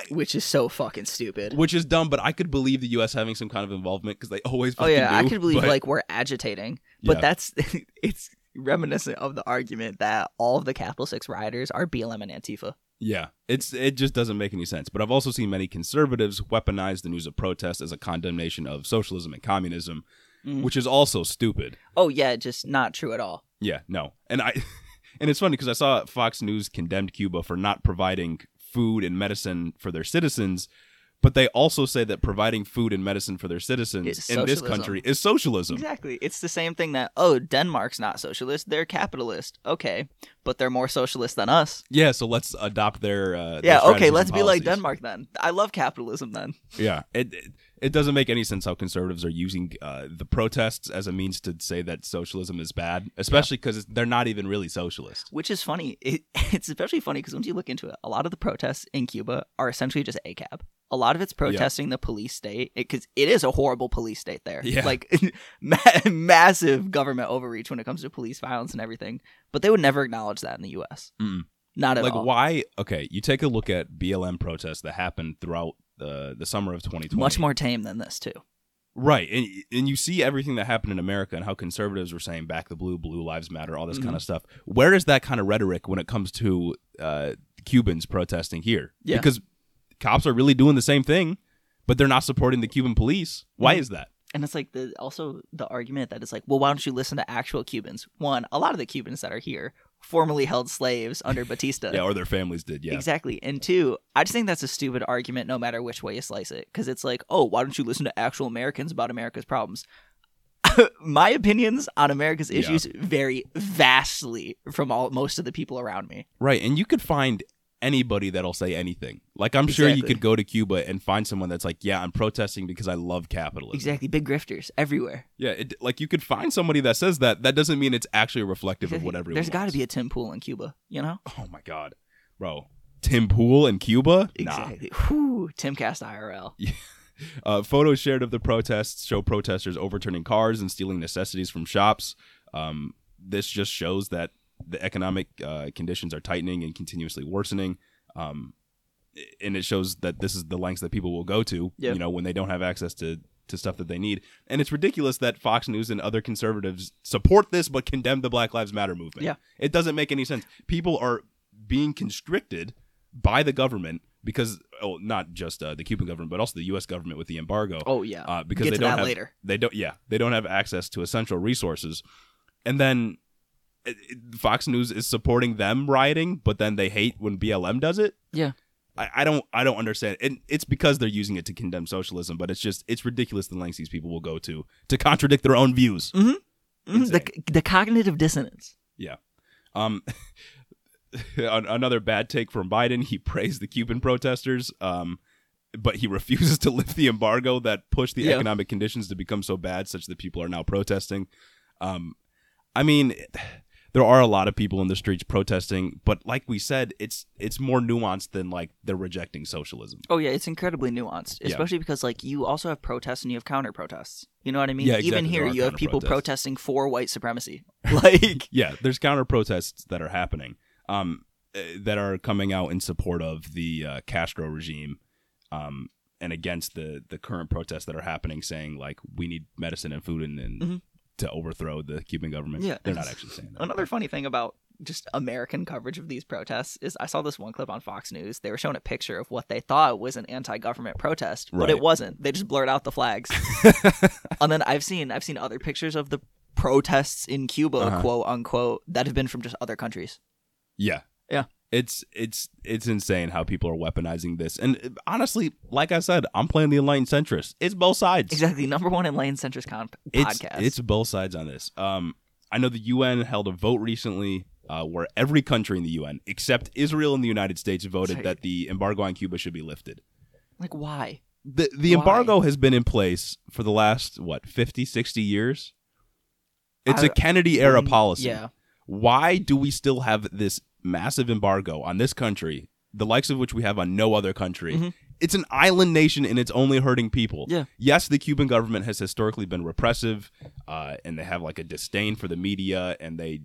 Which is so fucking stupid. which is dumb. But I could believe the U.S. having some kind of involvement because they *laughs* always. Oh yeah, fucking I could believe but- like we're agitating, but Yeah. that's *laughs* it's reminiscent of the argument that all of the Capitol Six rioters are BLM and Antifa. Yeah, it's it just doesn't make any sense. But I've also seen many conservatives weaponize the news of protest as a condemnation of socialism and communism, Mm. which is also stupid. Oh yeah, just not true at all. Yeah, no. And I *laughs* and it's funny because I saw Fox News condemned Cuba for not providing food and medicine for their citizens, but they also say that providing food and medicine for their citizens It's in this country is socialism. Exactly. It's the same thing that oh, Denmark's not socialist, they're capitalist. Okay, but they're more socialist than us. Yeah, so let's adopt their uh, their yeah, okay, let's be like. Denmark then. I love capitalism then. Yeah, it, it it doesn't make any sense how conservatives are using uh, the protests as a means to say that socialism is bad, especially because they're not even really socialist. Which is funny. It, *laughs* it's especially funny because once you look into it, a lot of the protests in Cuba are essentially just ACAB. A lot of it's protesting the police state because it is a horrible police state there. Yeah. Like *laughs* ma- massive government overreach when it comes to police violence and everything. But they would never acknowledge that in the U.S. Mm-mm. Not at Like, all. why? Okay, you take a look at BLM protests that happened throughout the the summer of 2020. Much more tame than this too. right, and and you see everything that happened in America and how conservatives were saying "back the blue," "blue lives matter," all this kind Mhm. of stuff. Where is that kind of rhetoric when it comes to uh, Cubans protesting here? Yeah. because cops are really doing the same thing, but they're not supporting the Cuban police. Why Mhm. is that? And it's like the also the argument that it's like, well, why don't you listen to actual Cubans? One, a lot of the Cubans that are here formerly held slaves under Batista. Yeah, or their families did. Yeah, Exactly. And two, I just think that's a stupid argument no matter which way you slice it. Because it's like, oh, why don't you listen to actual Americans about America's problems? *laughs* My opinions on America's Yeah. issues vary vastly from all most of the people around me. right. And you could find anybody that'll say anything. Like I'm sure you could go to Cuba and find someone that's like, yeah, I'm protesting because I love capitalism. Exactly. Big grifters everywhere. Yeah, it, like you could find somebody that says that. That doesn't mean it's actually reflective of Exactly. what everyone. There's got to be a Tim Pool in Cuba, you know? Oh my god, bro, Tim Pool in Cuba. Nah. Exactly. Timcast IRL. *laughs* Uh, photos shared of the protests show protesters overturning cars and stealing necessities from shops. Um, this just shows that the economic uh, conditions are tightening and continuously worsening. Um, and it shows that this is the lengths that people will go to, Yeah. you know, when they don't have access to to stuff that they need. And it's ridiculous that Fox News and other conservatives support this but condemn the Black Lives Matter movement. Yeah. It doesn't make any sense. People are being constricted by the government because oh not just uh, the Cuban government but also the US government with the embargo Oh, yeah. uh, because Get they don't have later. they don't yeah they don't have access to essential resources and then Fox News is supporting them rioting but then they hate when BLM does it Yeah. I, I don't I don't understand and it's because they're using it to condemn socialism but it's just it's ridiculous the lengths these people will go to to contradict their own views Mhm, Insane. the, the cognitive dissonance. Yeah. Um *laughs* another bad take from Biden. He praised the Cuban protesters, um, but he *laughs* refuses to lift the embargo that pushed the Yeah. economic conditions to become so bad, such that people are now protesting. Um, I mean, there are a lot of people in the streets protesting, but like we said, it's it's more nuanced than like they're rejecting socialism. Oh yeah, it's incredibly nuanced, Yeah. especially because like you also have protests and you have counter protests. You know what I mean? Yeah, Even here, you have people protesting for white supremacy. *laughs* Like, Yeah, there's counter protests that are happening um, eh, that are coming out in support of the uh, Castro regime um, and against the the current protests that are happening, saying like we need medicine and food and, and Mhm. To overthrow the Cuban government. Yeah, they're not actually saying that. Another funny thing about just American coverage of these protests is I saw this one clip on Fox News. They were showing a picture of what they thought was an anti-government protest, but Right. it wasn't. They just blurred out the flags. *laughs* and then I've seen I've seen other pictures of the protests in Cuba, Uh-huh. quote unquote, that have been from just other countries. Yeah. It's it's it's insane how people are weaponizing this. And uh, honestly, like I said, I'm playing the enlightened centrist. It's both sides. Exactly, number one Lane Centrist con- It's podcast. it's both sides on this. Um I know the UN held a vote recently uh, where every country in the UN except Israel and the United States voted that the embargo on Cuba should be lifted. like why? The the Why? embargo has been in place for the last what, 50, 60 years? It's a I- Kennedy era Mm, policy. Yeah. why do we still have this massive embargo on this country, the likes of which we have on no other country? Mhm. It's an island nation and it's only hurting people. Yeah. Yes, the Cuban government has historically been repressive, uh, and they have like a disdain for the media, and they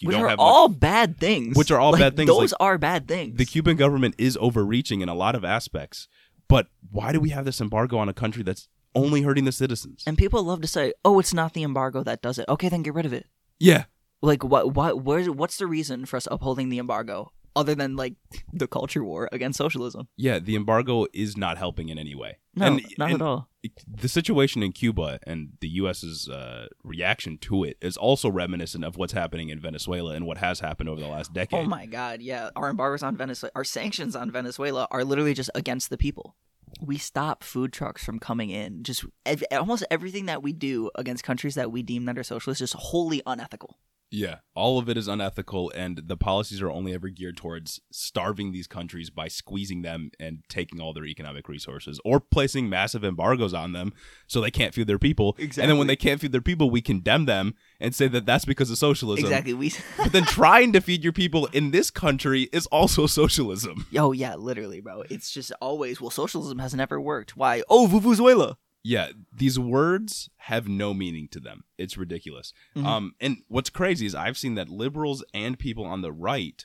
you which don't are have all bad things. Which are all Like, bad things, Those like- are bad things. the Cuban government is overreaching in a lot of aspects. But why do we have this embargo on a country that's only hurting the citizens? and people love to say, "Oh, it's not the embargo that does it." Okay, then get rid of it. yeah, Like, what? What? Where's? What's the reason for us upholding the embargo other than like the culture war against socialism? yeah, the embargo is not helping in any way. No, And- not and at all. the situation in Cuba and the U.S.'s uh, reaction to it is also reminiscent of what's happening in Venezuela and what has happened over the last decade. Oh my god, yeah. Our embargoes on Venezuela, our sanctions on Venezuela are literally just against the people. We stop food trucks from coming in. Just ev- almost everything that we do against countries that we deem that are socialist is wholly unethical. Yeah, all of it is unethical, and the policies are only ever geared towards starving these countries by squeezing them and taking all their economic resources, or placing massive embargoes on them so they can't feed their people. Exactly. And then when they can't feed their people, we condemn them and say that that's because of socialism. Exactly. We. *laughs* But then trying to feed your people in this country is also *laughs* socialism. Oh yeah, literally, bro. It's just always well, socialism has never worked. Why? Oh, Venezuela. Yeah, these words have no meaning to them. It's ridiculous. Mhm. Um, and what's crazy is I've seen that liberals and people on the right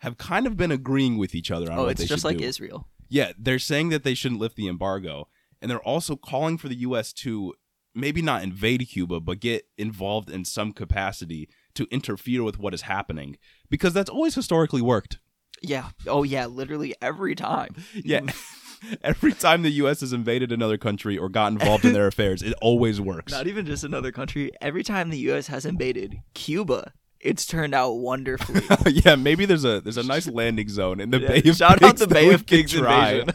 have kind of been agreeing with each other on Oh, what it's they just should like do. Israel. Yeah, they're saying that they shouldn't lift the embargo, and they're also calling for the U.S. to maybe not invade Cuba, but get involved in some capacity to interfere with what is happening, because that's always historically worked. Yeah. Oh yeah, literally every time. Yeah. *laughs* *laughs* Every time the U.S. has invaded another country or got involved in their *laughs* affairs, it always works. Not even just another country. Every time the U.S. has invaded Cuba, it's turned out wonderfully. *laughs* Oh, yeah, maybe there's a there's a nice landing zone in the Yeah, Bay of Shout Pigs out the Bay of Pigs invasion.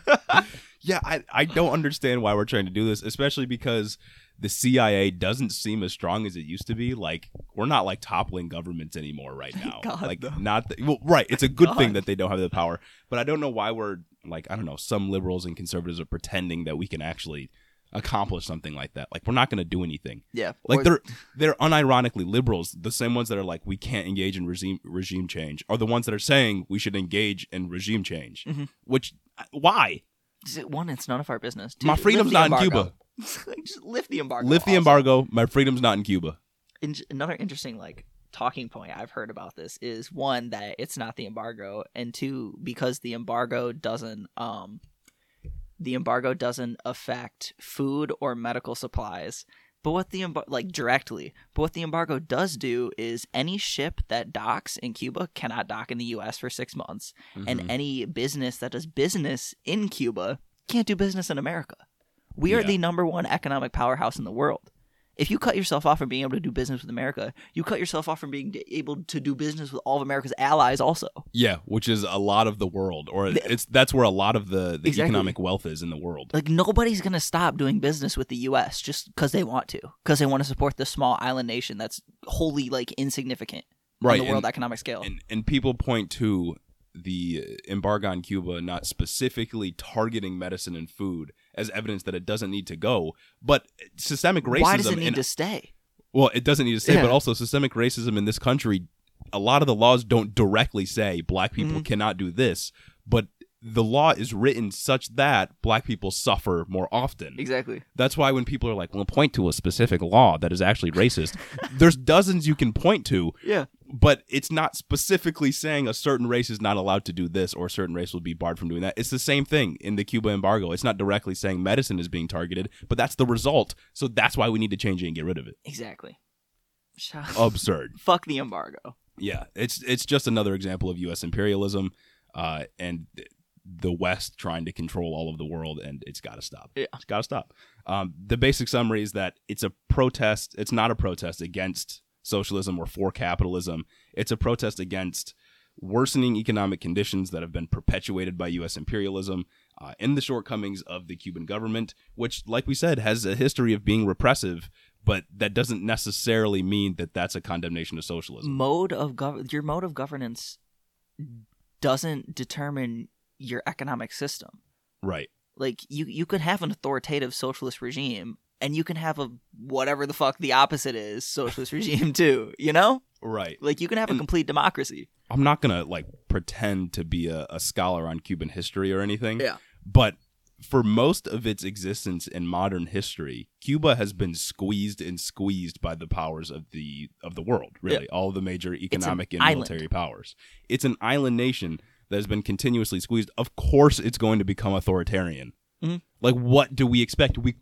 Yeah, I, I don't understand why we're trying to do this, especially because the CIA doesn't seem as strong as it used to be. Like we're not like toppling governments anymore right now. God, like not the, well, right. It's a good thing that they don't have the power, but I don't know why we're like I don't know. Some liberals and conservatives are pretending that we can actually accomplish something like that. Like we're not going to do anything. yeah. Like or- they're they're unironically liberals. The same ones that are like we can't engage in regime regime change are the ones that are saying we should engage in regime change. Mhm. Which why? one, it's none of our business. Two, My freedom's not in Cuba. *laughs* just lift the embargo. Lift the also. embargo. My freedom's not in Cuba. in- another interesting like talking point I've heard about this is one that it's not the embargo, and two because the embargo doesn't um the embargo doesn't affect food or medical supplies. But what the embar- like directly, but what the embargo does do is any ship that docks in Cuba cannot dock in the U.S. for six months, and Mhm. any business that does business in Cuba can't do business in America. We are Yeah. the number one economic powerhouse in the world. If you cut yourself off from being able to do business with America, you cut yourself off from being able to do business with all of America's allies also. yeah, which is a lot of the world, or it's that's where a lot of the, the Exactly. economic wealth is in the world. Like nobody's going to stop doing business with the US just cuz they want to, cuz they want to support the small island nation that's wholly like insignificant. Right, on the world and- economic scale. and and people point to the embargo on Cuba not specifically targeting medicine and food as evidence that it doesn't need to go, but systemic racism. Why does it need and- to stay? well, it doesn't need to stay, Yeah. but also systemic racism in this country. A lot of the laws don't directly say black people Mhm. cannot do this, but the law is written such that black people suffer more often. Exactly. That's why when people are like, "Well, point to a specific law that is actually racist," *laughs* there's dozens you can point to, Yeah. but it's not specifically saying a certain race is not allowed to do this or a certain race will be barred from doing that. It's the same thing in the Cuba embargo. It's not directly saying medicine is being targeted, but that's the result. So that's why we need to change it and get rid of it. Exactly. *laughs* Absurd. Fuck the embargo. Yeah, it's it's just another example of U.S. imperialism uh, and th- the West trying to control all of the world, and it's got to stop. Yeah. It's got to stop. Um, the basic summary is that it's a protest. It's not a protest against socialism or for capitalism. It's a protest against worsening economic conditions that have been perpetuated by U.S. imperialism uh, and the shortcomings of the Cuban government, which, like we said, has a history of being repressive. But that doesn't necessarily mean that that's a condemnation of socialism. Mode of gov- your mode of governance doesn't determine your economic system. Right. Like you you could have an authoritative socialist regime and you can have a whatever the fuck the opposite is socialist *laughs* regime too, you know? Right. Like you can have a complete democracy. I'm not gonna like pretend to be a, a scholar on Cuban history or anything. Yeah. But for most of its existence in modern history, Cuba has been squeezed and squeezed by the powers of the of the world. Really, all the major economic and island. military powers. It's an island nation that has been continuously squeezed. Of course, it's going to become authoritarian. Mhm. Like, what do we expect? We,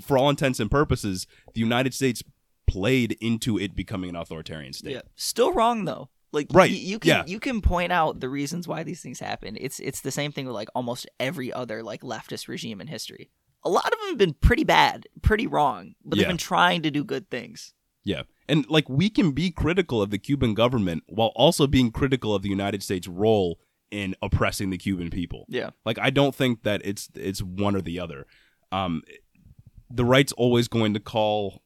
for all intents and purposes, the United States played into it becoming an authoritarian state. Yeah. Still wrong though. Like Right, y- you can yeah. you can point out the reasons why these things happen. It's it's the same thing with like almost every other like leftist regime in history. A lot of them have been pretty bad, pretty wrong, but Yeah. they've been trying to do good things. Yeah. And like we can be critical of the Cuban government while also being critical of the United States role in oppressing the Cuban people. Yeah. Like I don't think that it's it's one or the other. Um the right's always going to call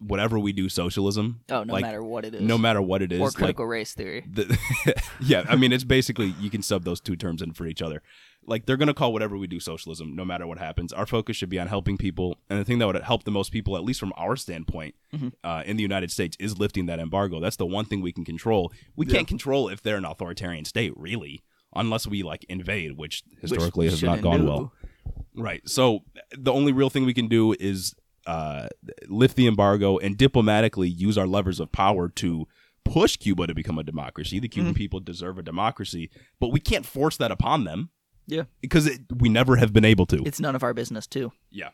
whatever we do socialism. Oh, no Like, matter what it is. No matter what it is. or like, critical race theory. the, *laughs* yeah, I mean, it's basically you can sub those two terms in for each other. Like they're gonna call whatever we do socialism, no matter what happens. Our focus should be on helping people, and the thing that would help the most people, at least from our standpoint, Mhm. uh, in the United States, is lifting that embargo. That's the one thing we can control. We Yeah. can't control if they're an authoritarian state, really, unless we like invade, which historically Which has not gone do. well. Right. So the only real thing we can do is uh, lift the embargo and diplomatically use our levers of power to push Cuba to become a democracy. The Mm-hmm. Cuban people deserve a democracy, but we can't force that upon them. Yeah. Because it, we never have been able to. It's none of our business too. yeah.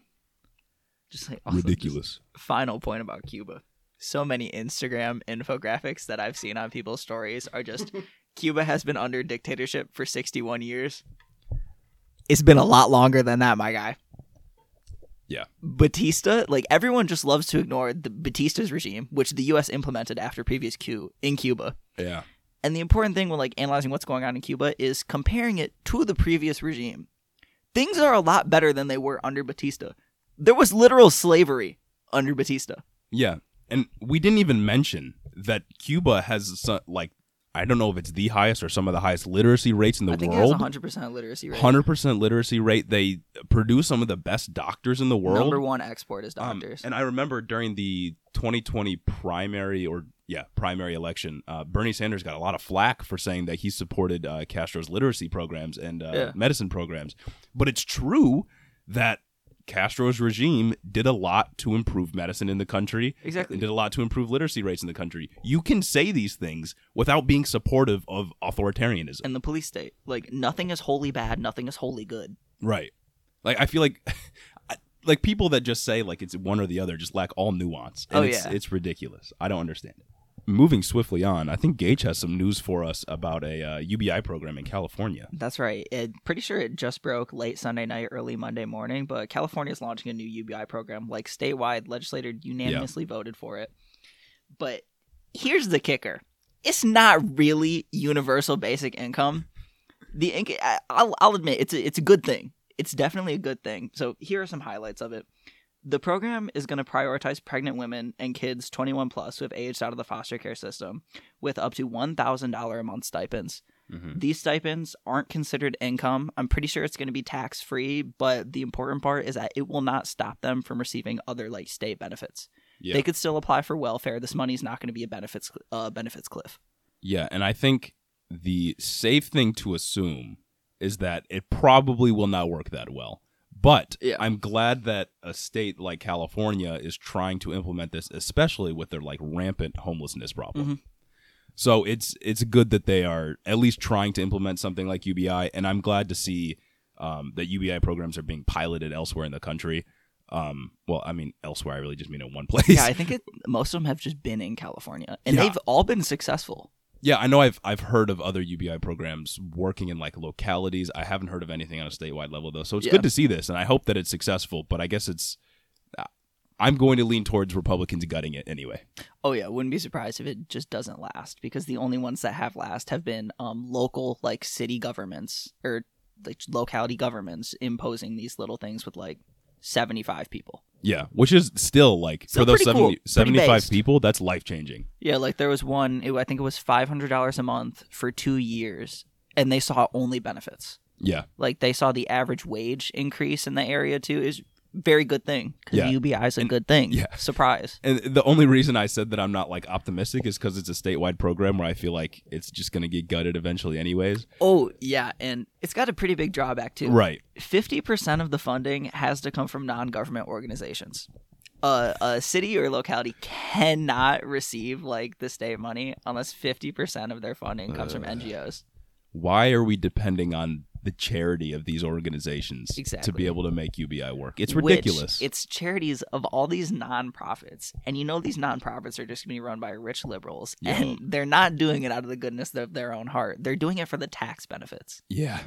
Just like also, just Ridiculous. final point about Cuba. So many Instagram infographics that I've seen on people's stories are just *laughs* Cuba has been under dictatorship for 61 years. It's been a lot longer than that, my guy. Yeah. Batista, like everyone just loves to ignore the Batista's regime, which the US implemented after previous coup in Cuba. Yeah. And the important thing when like analyzing what's going on in Cuba is comparing it to the previous regime. Things are a lot better than they were under Batista. There was literal slavery under Batista. Yeah. And we didn't even mention that Cuba has like I don't know if it's the highest or some of the highest literacy rates in the I think world. it has 100% literacy rate. Hundred percent literacy rate. They produce some of the best doctors in the world. Number one export is Um, doctors. and I remember during the 2020 primary or yeah primary election, uh, Bernie Sanders got a lot of flack for saying that he supported uh, Castro's literacy programs and uh, Yeah. medicine programs. But it's true that Castro's regime did a lot to improve medicine in the country. Exactly. And did a lot to improve literacy rates in the country. You can say these things without being supportive of authoritarianism. and the police state. Like nothing is wholly bad, nothing is wholly good. Right. Like I feel like *laughs* like people that just say like it's one or the other just lack all nuance. And Oh, it's, yeah. it's ridiculous. I don't understand it. Moving swiftly on, I think Gage has some news for us about a uh, UBI program in California. That's right. It, pretty sure it just broke late Sunday night, early Monday morning, but California is launching a new UBI program. Like statewide, legislator unanimously voted for it. But here's the kicker it's not really universal basic income. The inc- I- I'll, I'll admit it's a, it's a good thing. It's definitely a good thing. So here are some highlights of it. The program is going to prioritize pregnant women and kids 21 plus who have aged out of the foster care system with up to $1,000 a month stipends. Mhm. These stipends aren't considered income. I'm pretty sure it's going to be tax free, but the important part is that it will not stop them from receiving other like state benefits. Yeah. They could still apply for welfare. This money's not going to be a benefits uh, benefits cliff. Yeah, and I think the safe thing to assume is that it probably will not work that well. But Yeah. I'm glad that a state like California is trying to implement this, especially with their like rampant homelessness problem. Mhm. So it's it's good that they are at least trying to implement something like UBI, and I'm glad to see um, that UBI programs are being piloted elsewhere in the country. Um, well, I mean elsewhere. I really just mean in one *laughs* place. Yeah, I think it, most of them have just been in California, and Yeah. they've all been successful. Yeah, I know I've I've heard of other UBI programs working in like localities. I haven't heard of anything on a statewide level though. So it's Yeah. good to see this and I hope that it's successful, but I guess it's I'm going to lean towards Republicans gutting it anyway. Oh yeah, wouldn't be surprised if it just doesn't last because the only ones that have last have been um, local like city governments or like locality governments imposing these little things with like 75 people. Yeah, which is still like Still for those pretty 70, cool. Pretty 75 based. people, that's life-changing. Yeah, like there was one it, I think it was $500 a month for 2 years and they saw only benefits. Yeah. Like they saw the average wage increase in the area too is very good thing cuz Yeah. UBI is a good thing. yeah. Surprise. And the only reason I said that I'm not like optimistic is cuz it's a statewide program where I feel like it's just going to get gutted eventually anyways. Oh, yeah, and it's got a pretty big drawback too. Right. 50% of the funding has to come from non-government organizations. Uh, a city or locality cannot receive like the state money unless 50% of their funding comes from Uh, NGOs. Why are we depending on the charity of these organizations to be able to make UBI work? It's Which ridiculous. it's charities of all these nonprofits, and you know these nonprofits are just going to be run by rich liberals, Yeah. and they're not doing it out of the goodness of their own heart. They're doing it for the tax benefits. Yeah.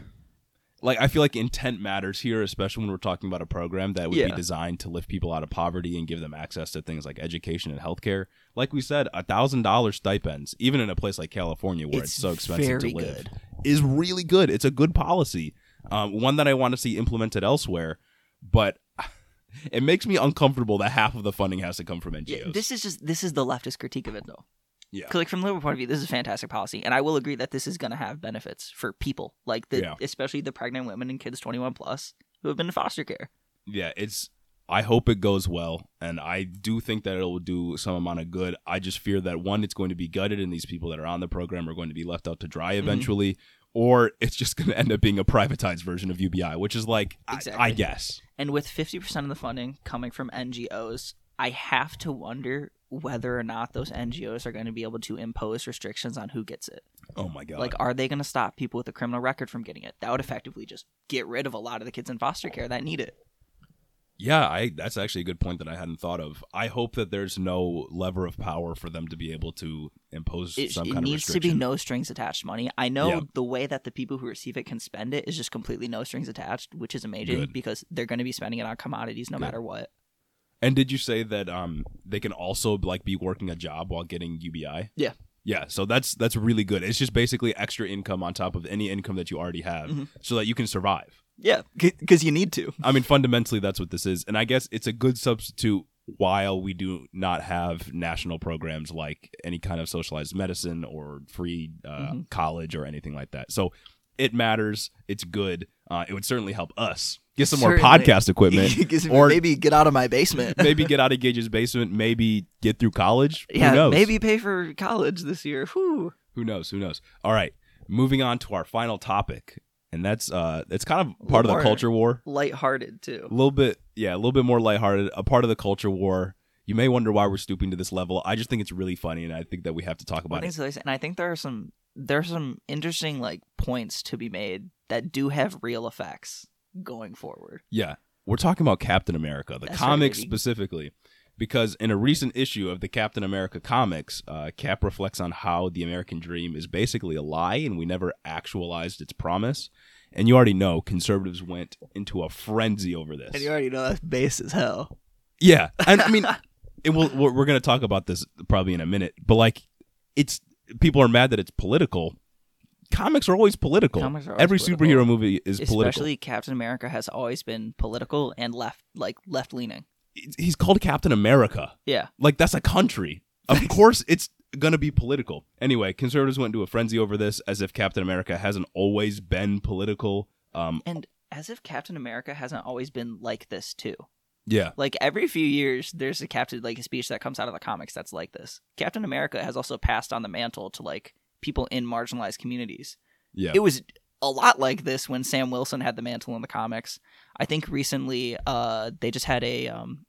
Like I feel like intent matters here, especially when we're talking about a program that would Yeah. be designed to lift people out of poverty and give them access to things like education and healthcare. Like we said, a thousand dollar stipends, even in a place like California where it's, so expensive to live, good. Is really good. It's a good policy, um, one that I want to see implemented elsewhere. But *laughs* it makes me uncomfortable that half of the funding has to come from NGOs. Yeah, this is just this is the leftist critique of it though. Yeah. Like from liberal point of view, this is a fantastic policy, and I will agree that this is going to have benefits for people, like the Yeah. especially the pregnant women and kids twenty one plus who have been in foster care. yeah, it's. I hope it goes well, and I do think that it will do some amount of good. I just fear that one, it's going to be gutted, and these people that are on the program are going to be left out to dry Mm-hmm. eventually, or it's just going to end up being a privatized version of UBI, which is like, I- I, guess. And with fifty percent of the funding coming from NGOs, I have to wonder whether or not those NGOs are going to be able to impose restrictions on who gets it. Oh my god! Like, are they going to stop people with a criminal record from getting it? That would effectively just get rid of a lot of the kids in foster care that need it. Yeah, I that's actually a good point that I hadn't thought of. I hope that there's no lever of power for them to be able to impose it, some it kind of restriction. It needs to be no strings attached money. I know Yeah. the way that the people who receive it can spend it is just completely no strings attached, which is amazing Good. because they're going to be spending it on commodities no Good. matter what. And did you say that um they can also like be working a job while getting UBI? Yeah. Yeah, so that's that's really good. It's just basically extra income on top of any income that you already have Mhm. so that you can survive. Yeah, because you need to. I mean fundamentally that's what this is. And I guess it's a good substitute while we do not have national programs like any kind of socialized medicine or free uh, Mhm. college or anything like that. So it matters. It's good. Uh, it would certainly help us get some more podcast equipment. *laughs* Or- maybe get out of my basement. *laughs* maybe get out of Gage's basement. Maybe get through college. Who yeah, knows? maybe pay for college this year. Whew. Who knows? Who knows? All right, moving on to our final topic, and that's uh, it's kind of part of the culture war. Lighthearted too. A little bit, yeah, a little bit more lighthearted. A part of the culture war. You may wonder why we're stooping to this level. I just think it's really funny, and I think that we have to talk about it. so, and I think there are some there are some interesting like points to be made that do have real effects going forward. Yeah, we're talking about Captain America, the That's comics baby. specifically, because in a recent issue of the Captain America comics, uh, Cap reflects on how the American dream is basically a lie, and we never actualized its promise. And you already know conservatives went into a frenzy over this. And you already know that's base as hell. Yeah, and I mean, *laughs* it will, we're, we're going to talk about this probably in a minute, but like, it's people are mad that it's political. Comics are always political. Comics are always Every political. superhero movie is political. Especially Captain America has always been political and left like left leaning. He's called Captain America. Yeah. Like that's a country. Of course, it's gonna be political. Anyway, conservatives went into a frenzy over this, as if Captain America hasn't always been political. Um, And as if Captain America hasn't always been like this too. yeah, Like every few years, there's a Captain like a speech that comes out of the comics that's like this. Captain America has also passed on the mantle to like people in marginalized communities. yeah, It was a lot like this when Sam Wilson had the mantle in the comics. I think recently, uh, they just had a um,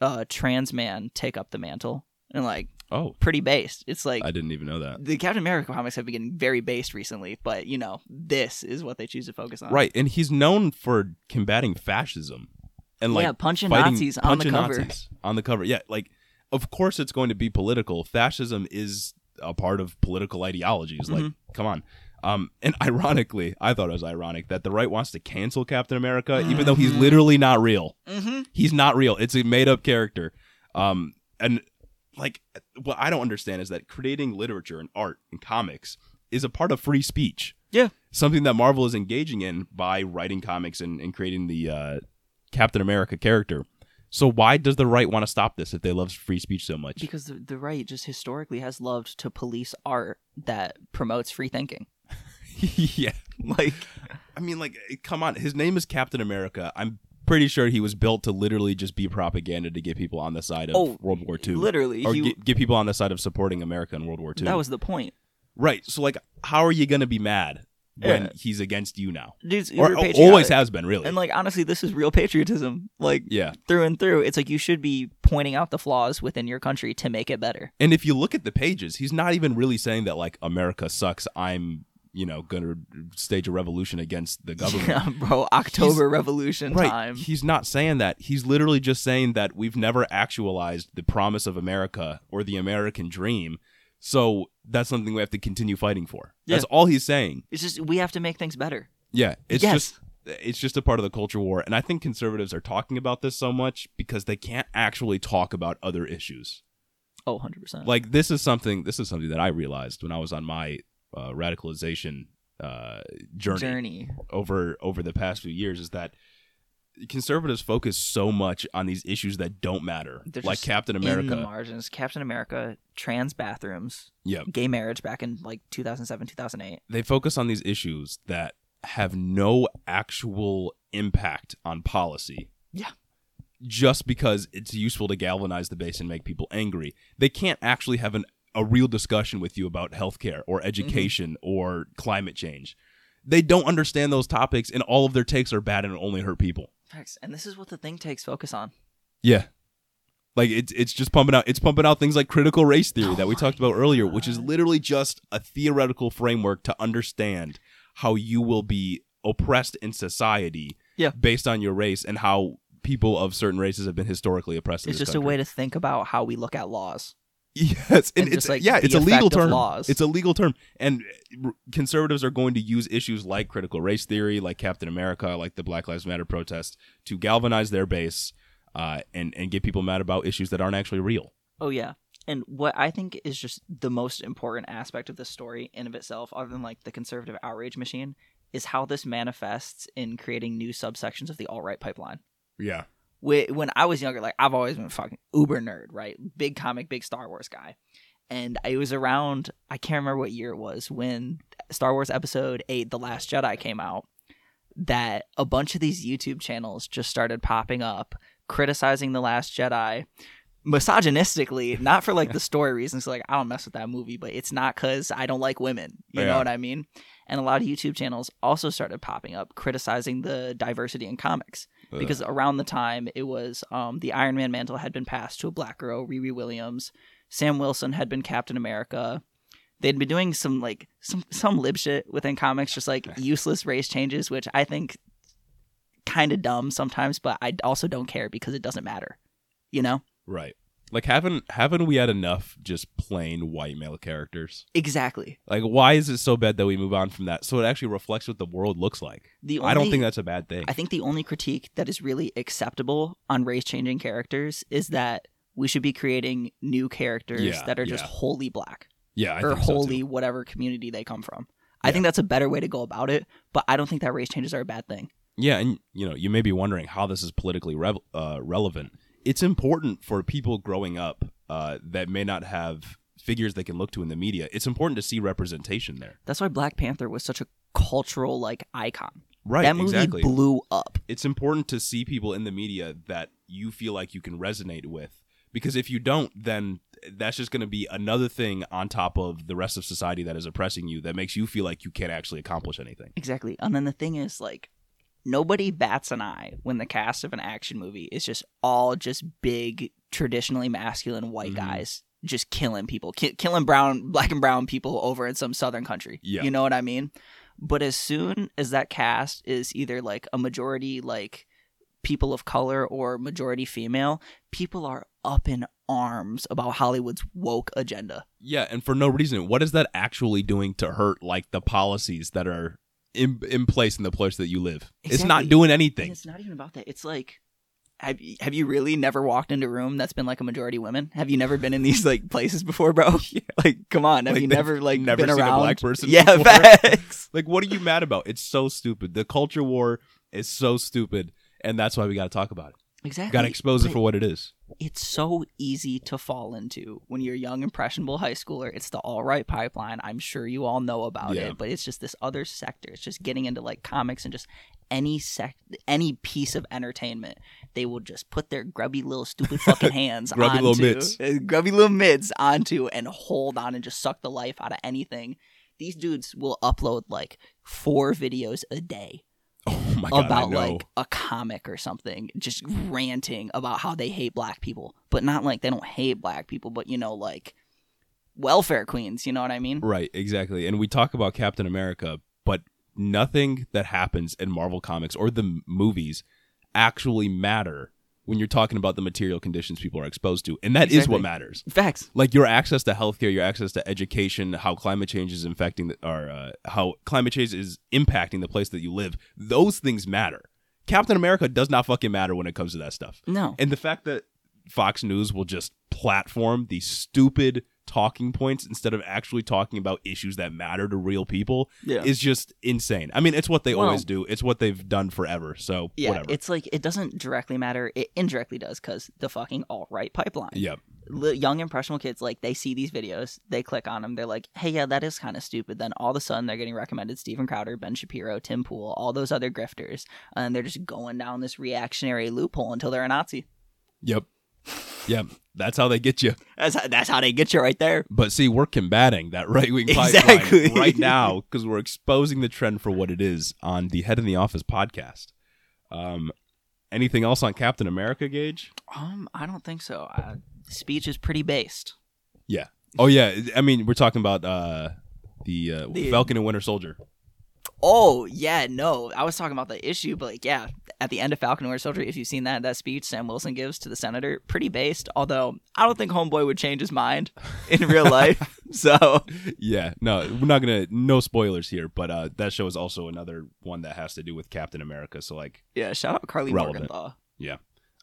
uh, trans man take up the mantle and like oh, pretty based. It's like I didn't even know that. the Captain America comics have been getting very based recently, but you know, this is what they choose to focus on. Right, and he's known for combating fascism and like yeah, punching fighting Nazis on the punching cover. Nazis on the cover. Yeah, like of course it's going to be political. Fascism is a part of political ideologies. Like, Mm-hmm. come on. Um, and *laughs* ironically, I thought it was ironic that the right wants to cancel Captain America, even though he's Mhm. literally not real. Mm-hmm. He's not real. It's a made up character. Um, and like, what I don't understand is that creating literature and art and comics is a part of free speech. Yeah. Something that Marvel is engaging in by writing comics and, and creating the uh, Captain America character. So why does the right want to stop this if they love free speech so much? Because the, the right just historically has loved to police art that promotes free thinking. *laughs* yeah. Like, I mean, like, eh, come on. His name is Captain America. I'm pretty sure he was built to literally just be propaganda to get people on the side of Oh, World War II. literally, Or he, get, get people on the side of supporting America in World War II. that was the point. right. So, like, how are you going to be mad when Yeah. he's against you now? Dude's Or uber oh, always has been, really. And like honestly, this is real patriotism. Like yeah. through and through. It's like you should be pointing out the flaws within your country to make it better. And if you look at the pages, he's not even really saying that, like, America sucks. I'm, you know, to stage a revolution against the government. Yeah, *laughs* bro. October Revolution right. time. He's not saying that. He's literally just saying that we've never actualized the promise of America or the American dream. So that's something we have to continue fighting for. Yeah. That's all he's saying. It's just we have to make things better. Yeah. It's Yes. just it's just a part of the culture war. And I think conservatives are talking about this so much because they can't actually talk about other issues. Oh, 100%. Like this is something this is something that I realized when I was on my uh, radicalization uh, journey. journey. over over the past few years is that conservatives focus so much on these issues that don't matter, They're like Captain America. margins, Captain America, trans bathrooms, Yeah, gay marriage back in like 2007, 2008. they focus on these issues that have no actual impact on policy. Yeah. Just because it's useful to galvanize the base and make people angry. They can't actually have an, a real discussion with you about healthcare or mm-hmm. education or climate change. They don't understand those topics and all of their takes are bad and only hurt people. Facts. And this is what the think takes focus on. Yeah. Like it's it's just pumping out it's pumping out things like critical race theory Oh that we talked about earlier, which is literally just a theoretical framework to understand how you will be oppressed in society Yeah. based on your race and how people of certain races have been historically oppressed. It's just a way to think about how we look at laws. Yes, and, and it's like, yeah, it's a legal term. laws. It's a legal term, and conservatives are going to use issues like critical race theory, like Captain America, like the Black Lives Matter protest, to galvanize their base uh, and and get people mad about issues that aren't actually real. Oh yeah. And what I think is just the most important aspect of this story in of itself, other than like the conservative outrage machine, is how this manifests in creating new subsections of the alt right pipeline. Yeah, When I was younger, like I've always been fucking uber nerd, right? Big comic, big Star Wars guy. And it was around I can't remember what year it was when Star Wars Episode Eight, The Last Jedi, came out. That a bunch of these YouTube channels just started popping up, criticizing The Last Jedi, misogynistically, not for like the *laughs* story reasons. Like I don't mess with that movie, but it's not because I don't like women. You Yeah. know what I mean? And a lot of YouTube channels also started popping up, criticizing the diversity in comics because around the time it was um, the Iron Man mantle had been passed to a black girl, Riri Williams. Sam Wilson had been Captain America. They'd been doing some like some some lib shit within comics, just like useless race changes, which I think kind of dumb sometimes, but I also don't care because it doesn't matter. You know right. Like haven't haven't we had enough just plain white male characters? exactly. Like why is it so bad that we move on from that so it actually reflects what the world looks like? The only, I don't think that's a bad thing. I think the only critique that is really acceptable on race changing characters is that we should be creating new characters Yeah, that are just yeah. wholly black. yeah, I or think so, wholly whatever community they come from. I think that's a better way to go about it, but I don't think that race changes are a bad thing. Yeah, and you know, you may be wondering how this is politically rev uh, relevant. It's important for people growing up uh, that may not have figures they can look to in the media. It's important to see representation there. That's why Black Panther was such a cultural like icon. Right, that movie exactly. blew up. it's important to see people in the media that you feel like you can resonate with because if you don't then that's just going to be another thing on top of the rest of society that is oppressing you that makes you feel like you can't actually accomplish anything Exactly. And then the thing is, like, nobody bats an eye when the cast of an action movie is just all just big, traditionally masculine white Mhm. guys just killing people, ki- killing brown, black and brown people over in some southern country. Yeah. You know what I mean? But as soon as that cast is either like a majority, like people of color or majority female, people are up in arms about Hollywood's woke agenda. yeah and for no reason what is that actually doing to hurt like the policies that are in, in place in the place that you live it's not Exactly. doing And anything it's not even about that. It's like, have you, have you really never walked into a room that's been like a majority women? Have you never been in these like places before, bro? *laughs* Like, come on. Have Like, you never like never been seen a black person Yeah, before? facts. *laughs* like what are you mad about it's so stupid the culture war is so stupid and that's why we got to talk about it Exactly. got to expose it for what it is It's so easy to fall into when you're a young, impressionable high schooler. It's the alt right pipeline. I'm sure you all know about Yeah. it, but it's just this other sector. It's just getting into like comics and just any sec, any piece of entertainment. They will just put their grubby little stupid *laughs* fucking hands Grubby little onto, mitts. uh, *laughs* grubby little mitts onto, and hold on and just suck the life out of anything. These dudes will upload like four videos a day oh my god about like a comic or something, just ranting about how they hate black people, but not like they don't hate black people, but you know, like welfare queens. You know what I mean? Right, exactly. And we talk about Captain America, but nothing that happens in Marvel Comics or the movies actually matter when you're talking about the material conditions people are exposed to. And that is Exactly. what matters. Facts. Like your access to healthcare, your access to education, how climate change is infecting the, or uh, how climate change is impacting the place that you live. Those things matter. Captain America does not fucking matter when it comes to that stuff. No. And the fact that Fox News will just platform these stupid talking points instead of actually talking about issues that matter to real people Yeah. is just insane. I mean, it's what they Well- always do. It's what they've done forever. So yeah, whatever. it's like it doesn't directly matter. It indirectly does because the fucking alt right pipeline. yep. Young impressionable kids like they see these videos, they click on them, they're like, "Hey, yeah, that is kind of stupid." Then all of a sudden, they're getting recommended Steven Crowder, Ben Shapiro, Tim Pool, all those other grifters, and they're just going down this reactionary loophole until they're a Nazi. Yep. Yep. That's how they get you. That's how, that's how they get you right there. But see, we're combating that right wing pipeline Exactly. *laughs* right now because we're exposing the trend for what it is on the Head in the Office podcast. Um, anything else on Captain America, Gage? Um, I don't think so. Uh, speech is pretty based. Yeah. Oh yeah. I mean, we're talking about uh, the, uh, The- Falcon and Winter Soldier. Oh yeah, no, I was talking about the issue, but like, yeah, at the end of Falcon and Winter Soldier, if you've seen that that speech Sam Wilson gives to the senator, pretty based. Although I don't think Homeboy would change his mind in real life. *laughs* so Yeah. No, we're not gonna. No spoilers here, but uh, that show is also another one that has to do with Captain America. So like, yeah, shout out Karli Relevant. Morgenthau.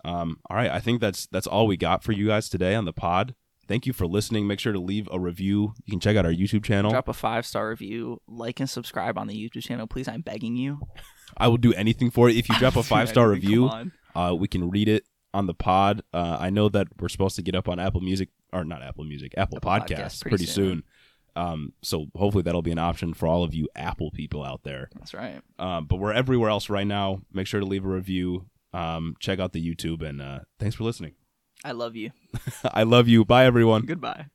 Um, all right, I think that's that's all we got for you guys today on the pod. Thank you for listening. Make sure to leave a review. You can check out our YouTube channel. Drop a five star review, like and subscribe on the YouTube channel, please. I'm begging you. I will do anything for it. If you *laughs* drop a five star I mean, come review, uh, we can read it on the pod. Uh, I know that we're supposed to get up on Apple Music or not Apple Music, Apple, Apple Podcasts, Podcasts pretty, pretty soon. soon. Um, so hopefully that'll be an option for all of you Apple people out there. That's right. Um, but we're everywhere else right now. Make sure to leave a review. Um, check out the YouTube and uh, thanks for listening. I love you. *laughs* I love you. Bye everyone. Goodbye.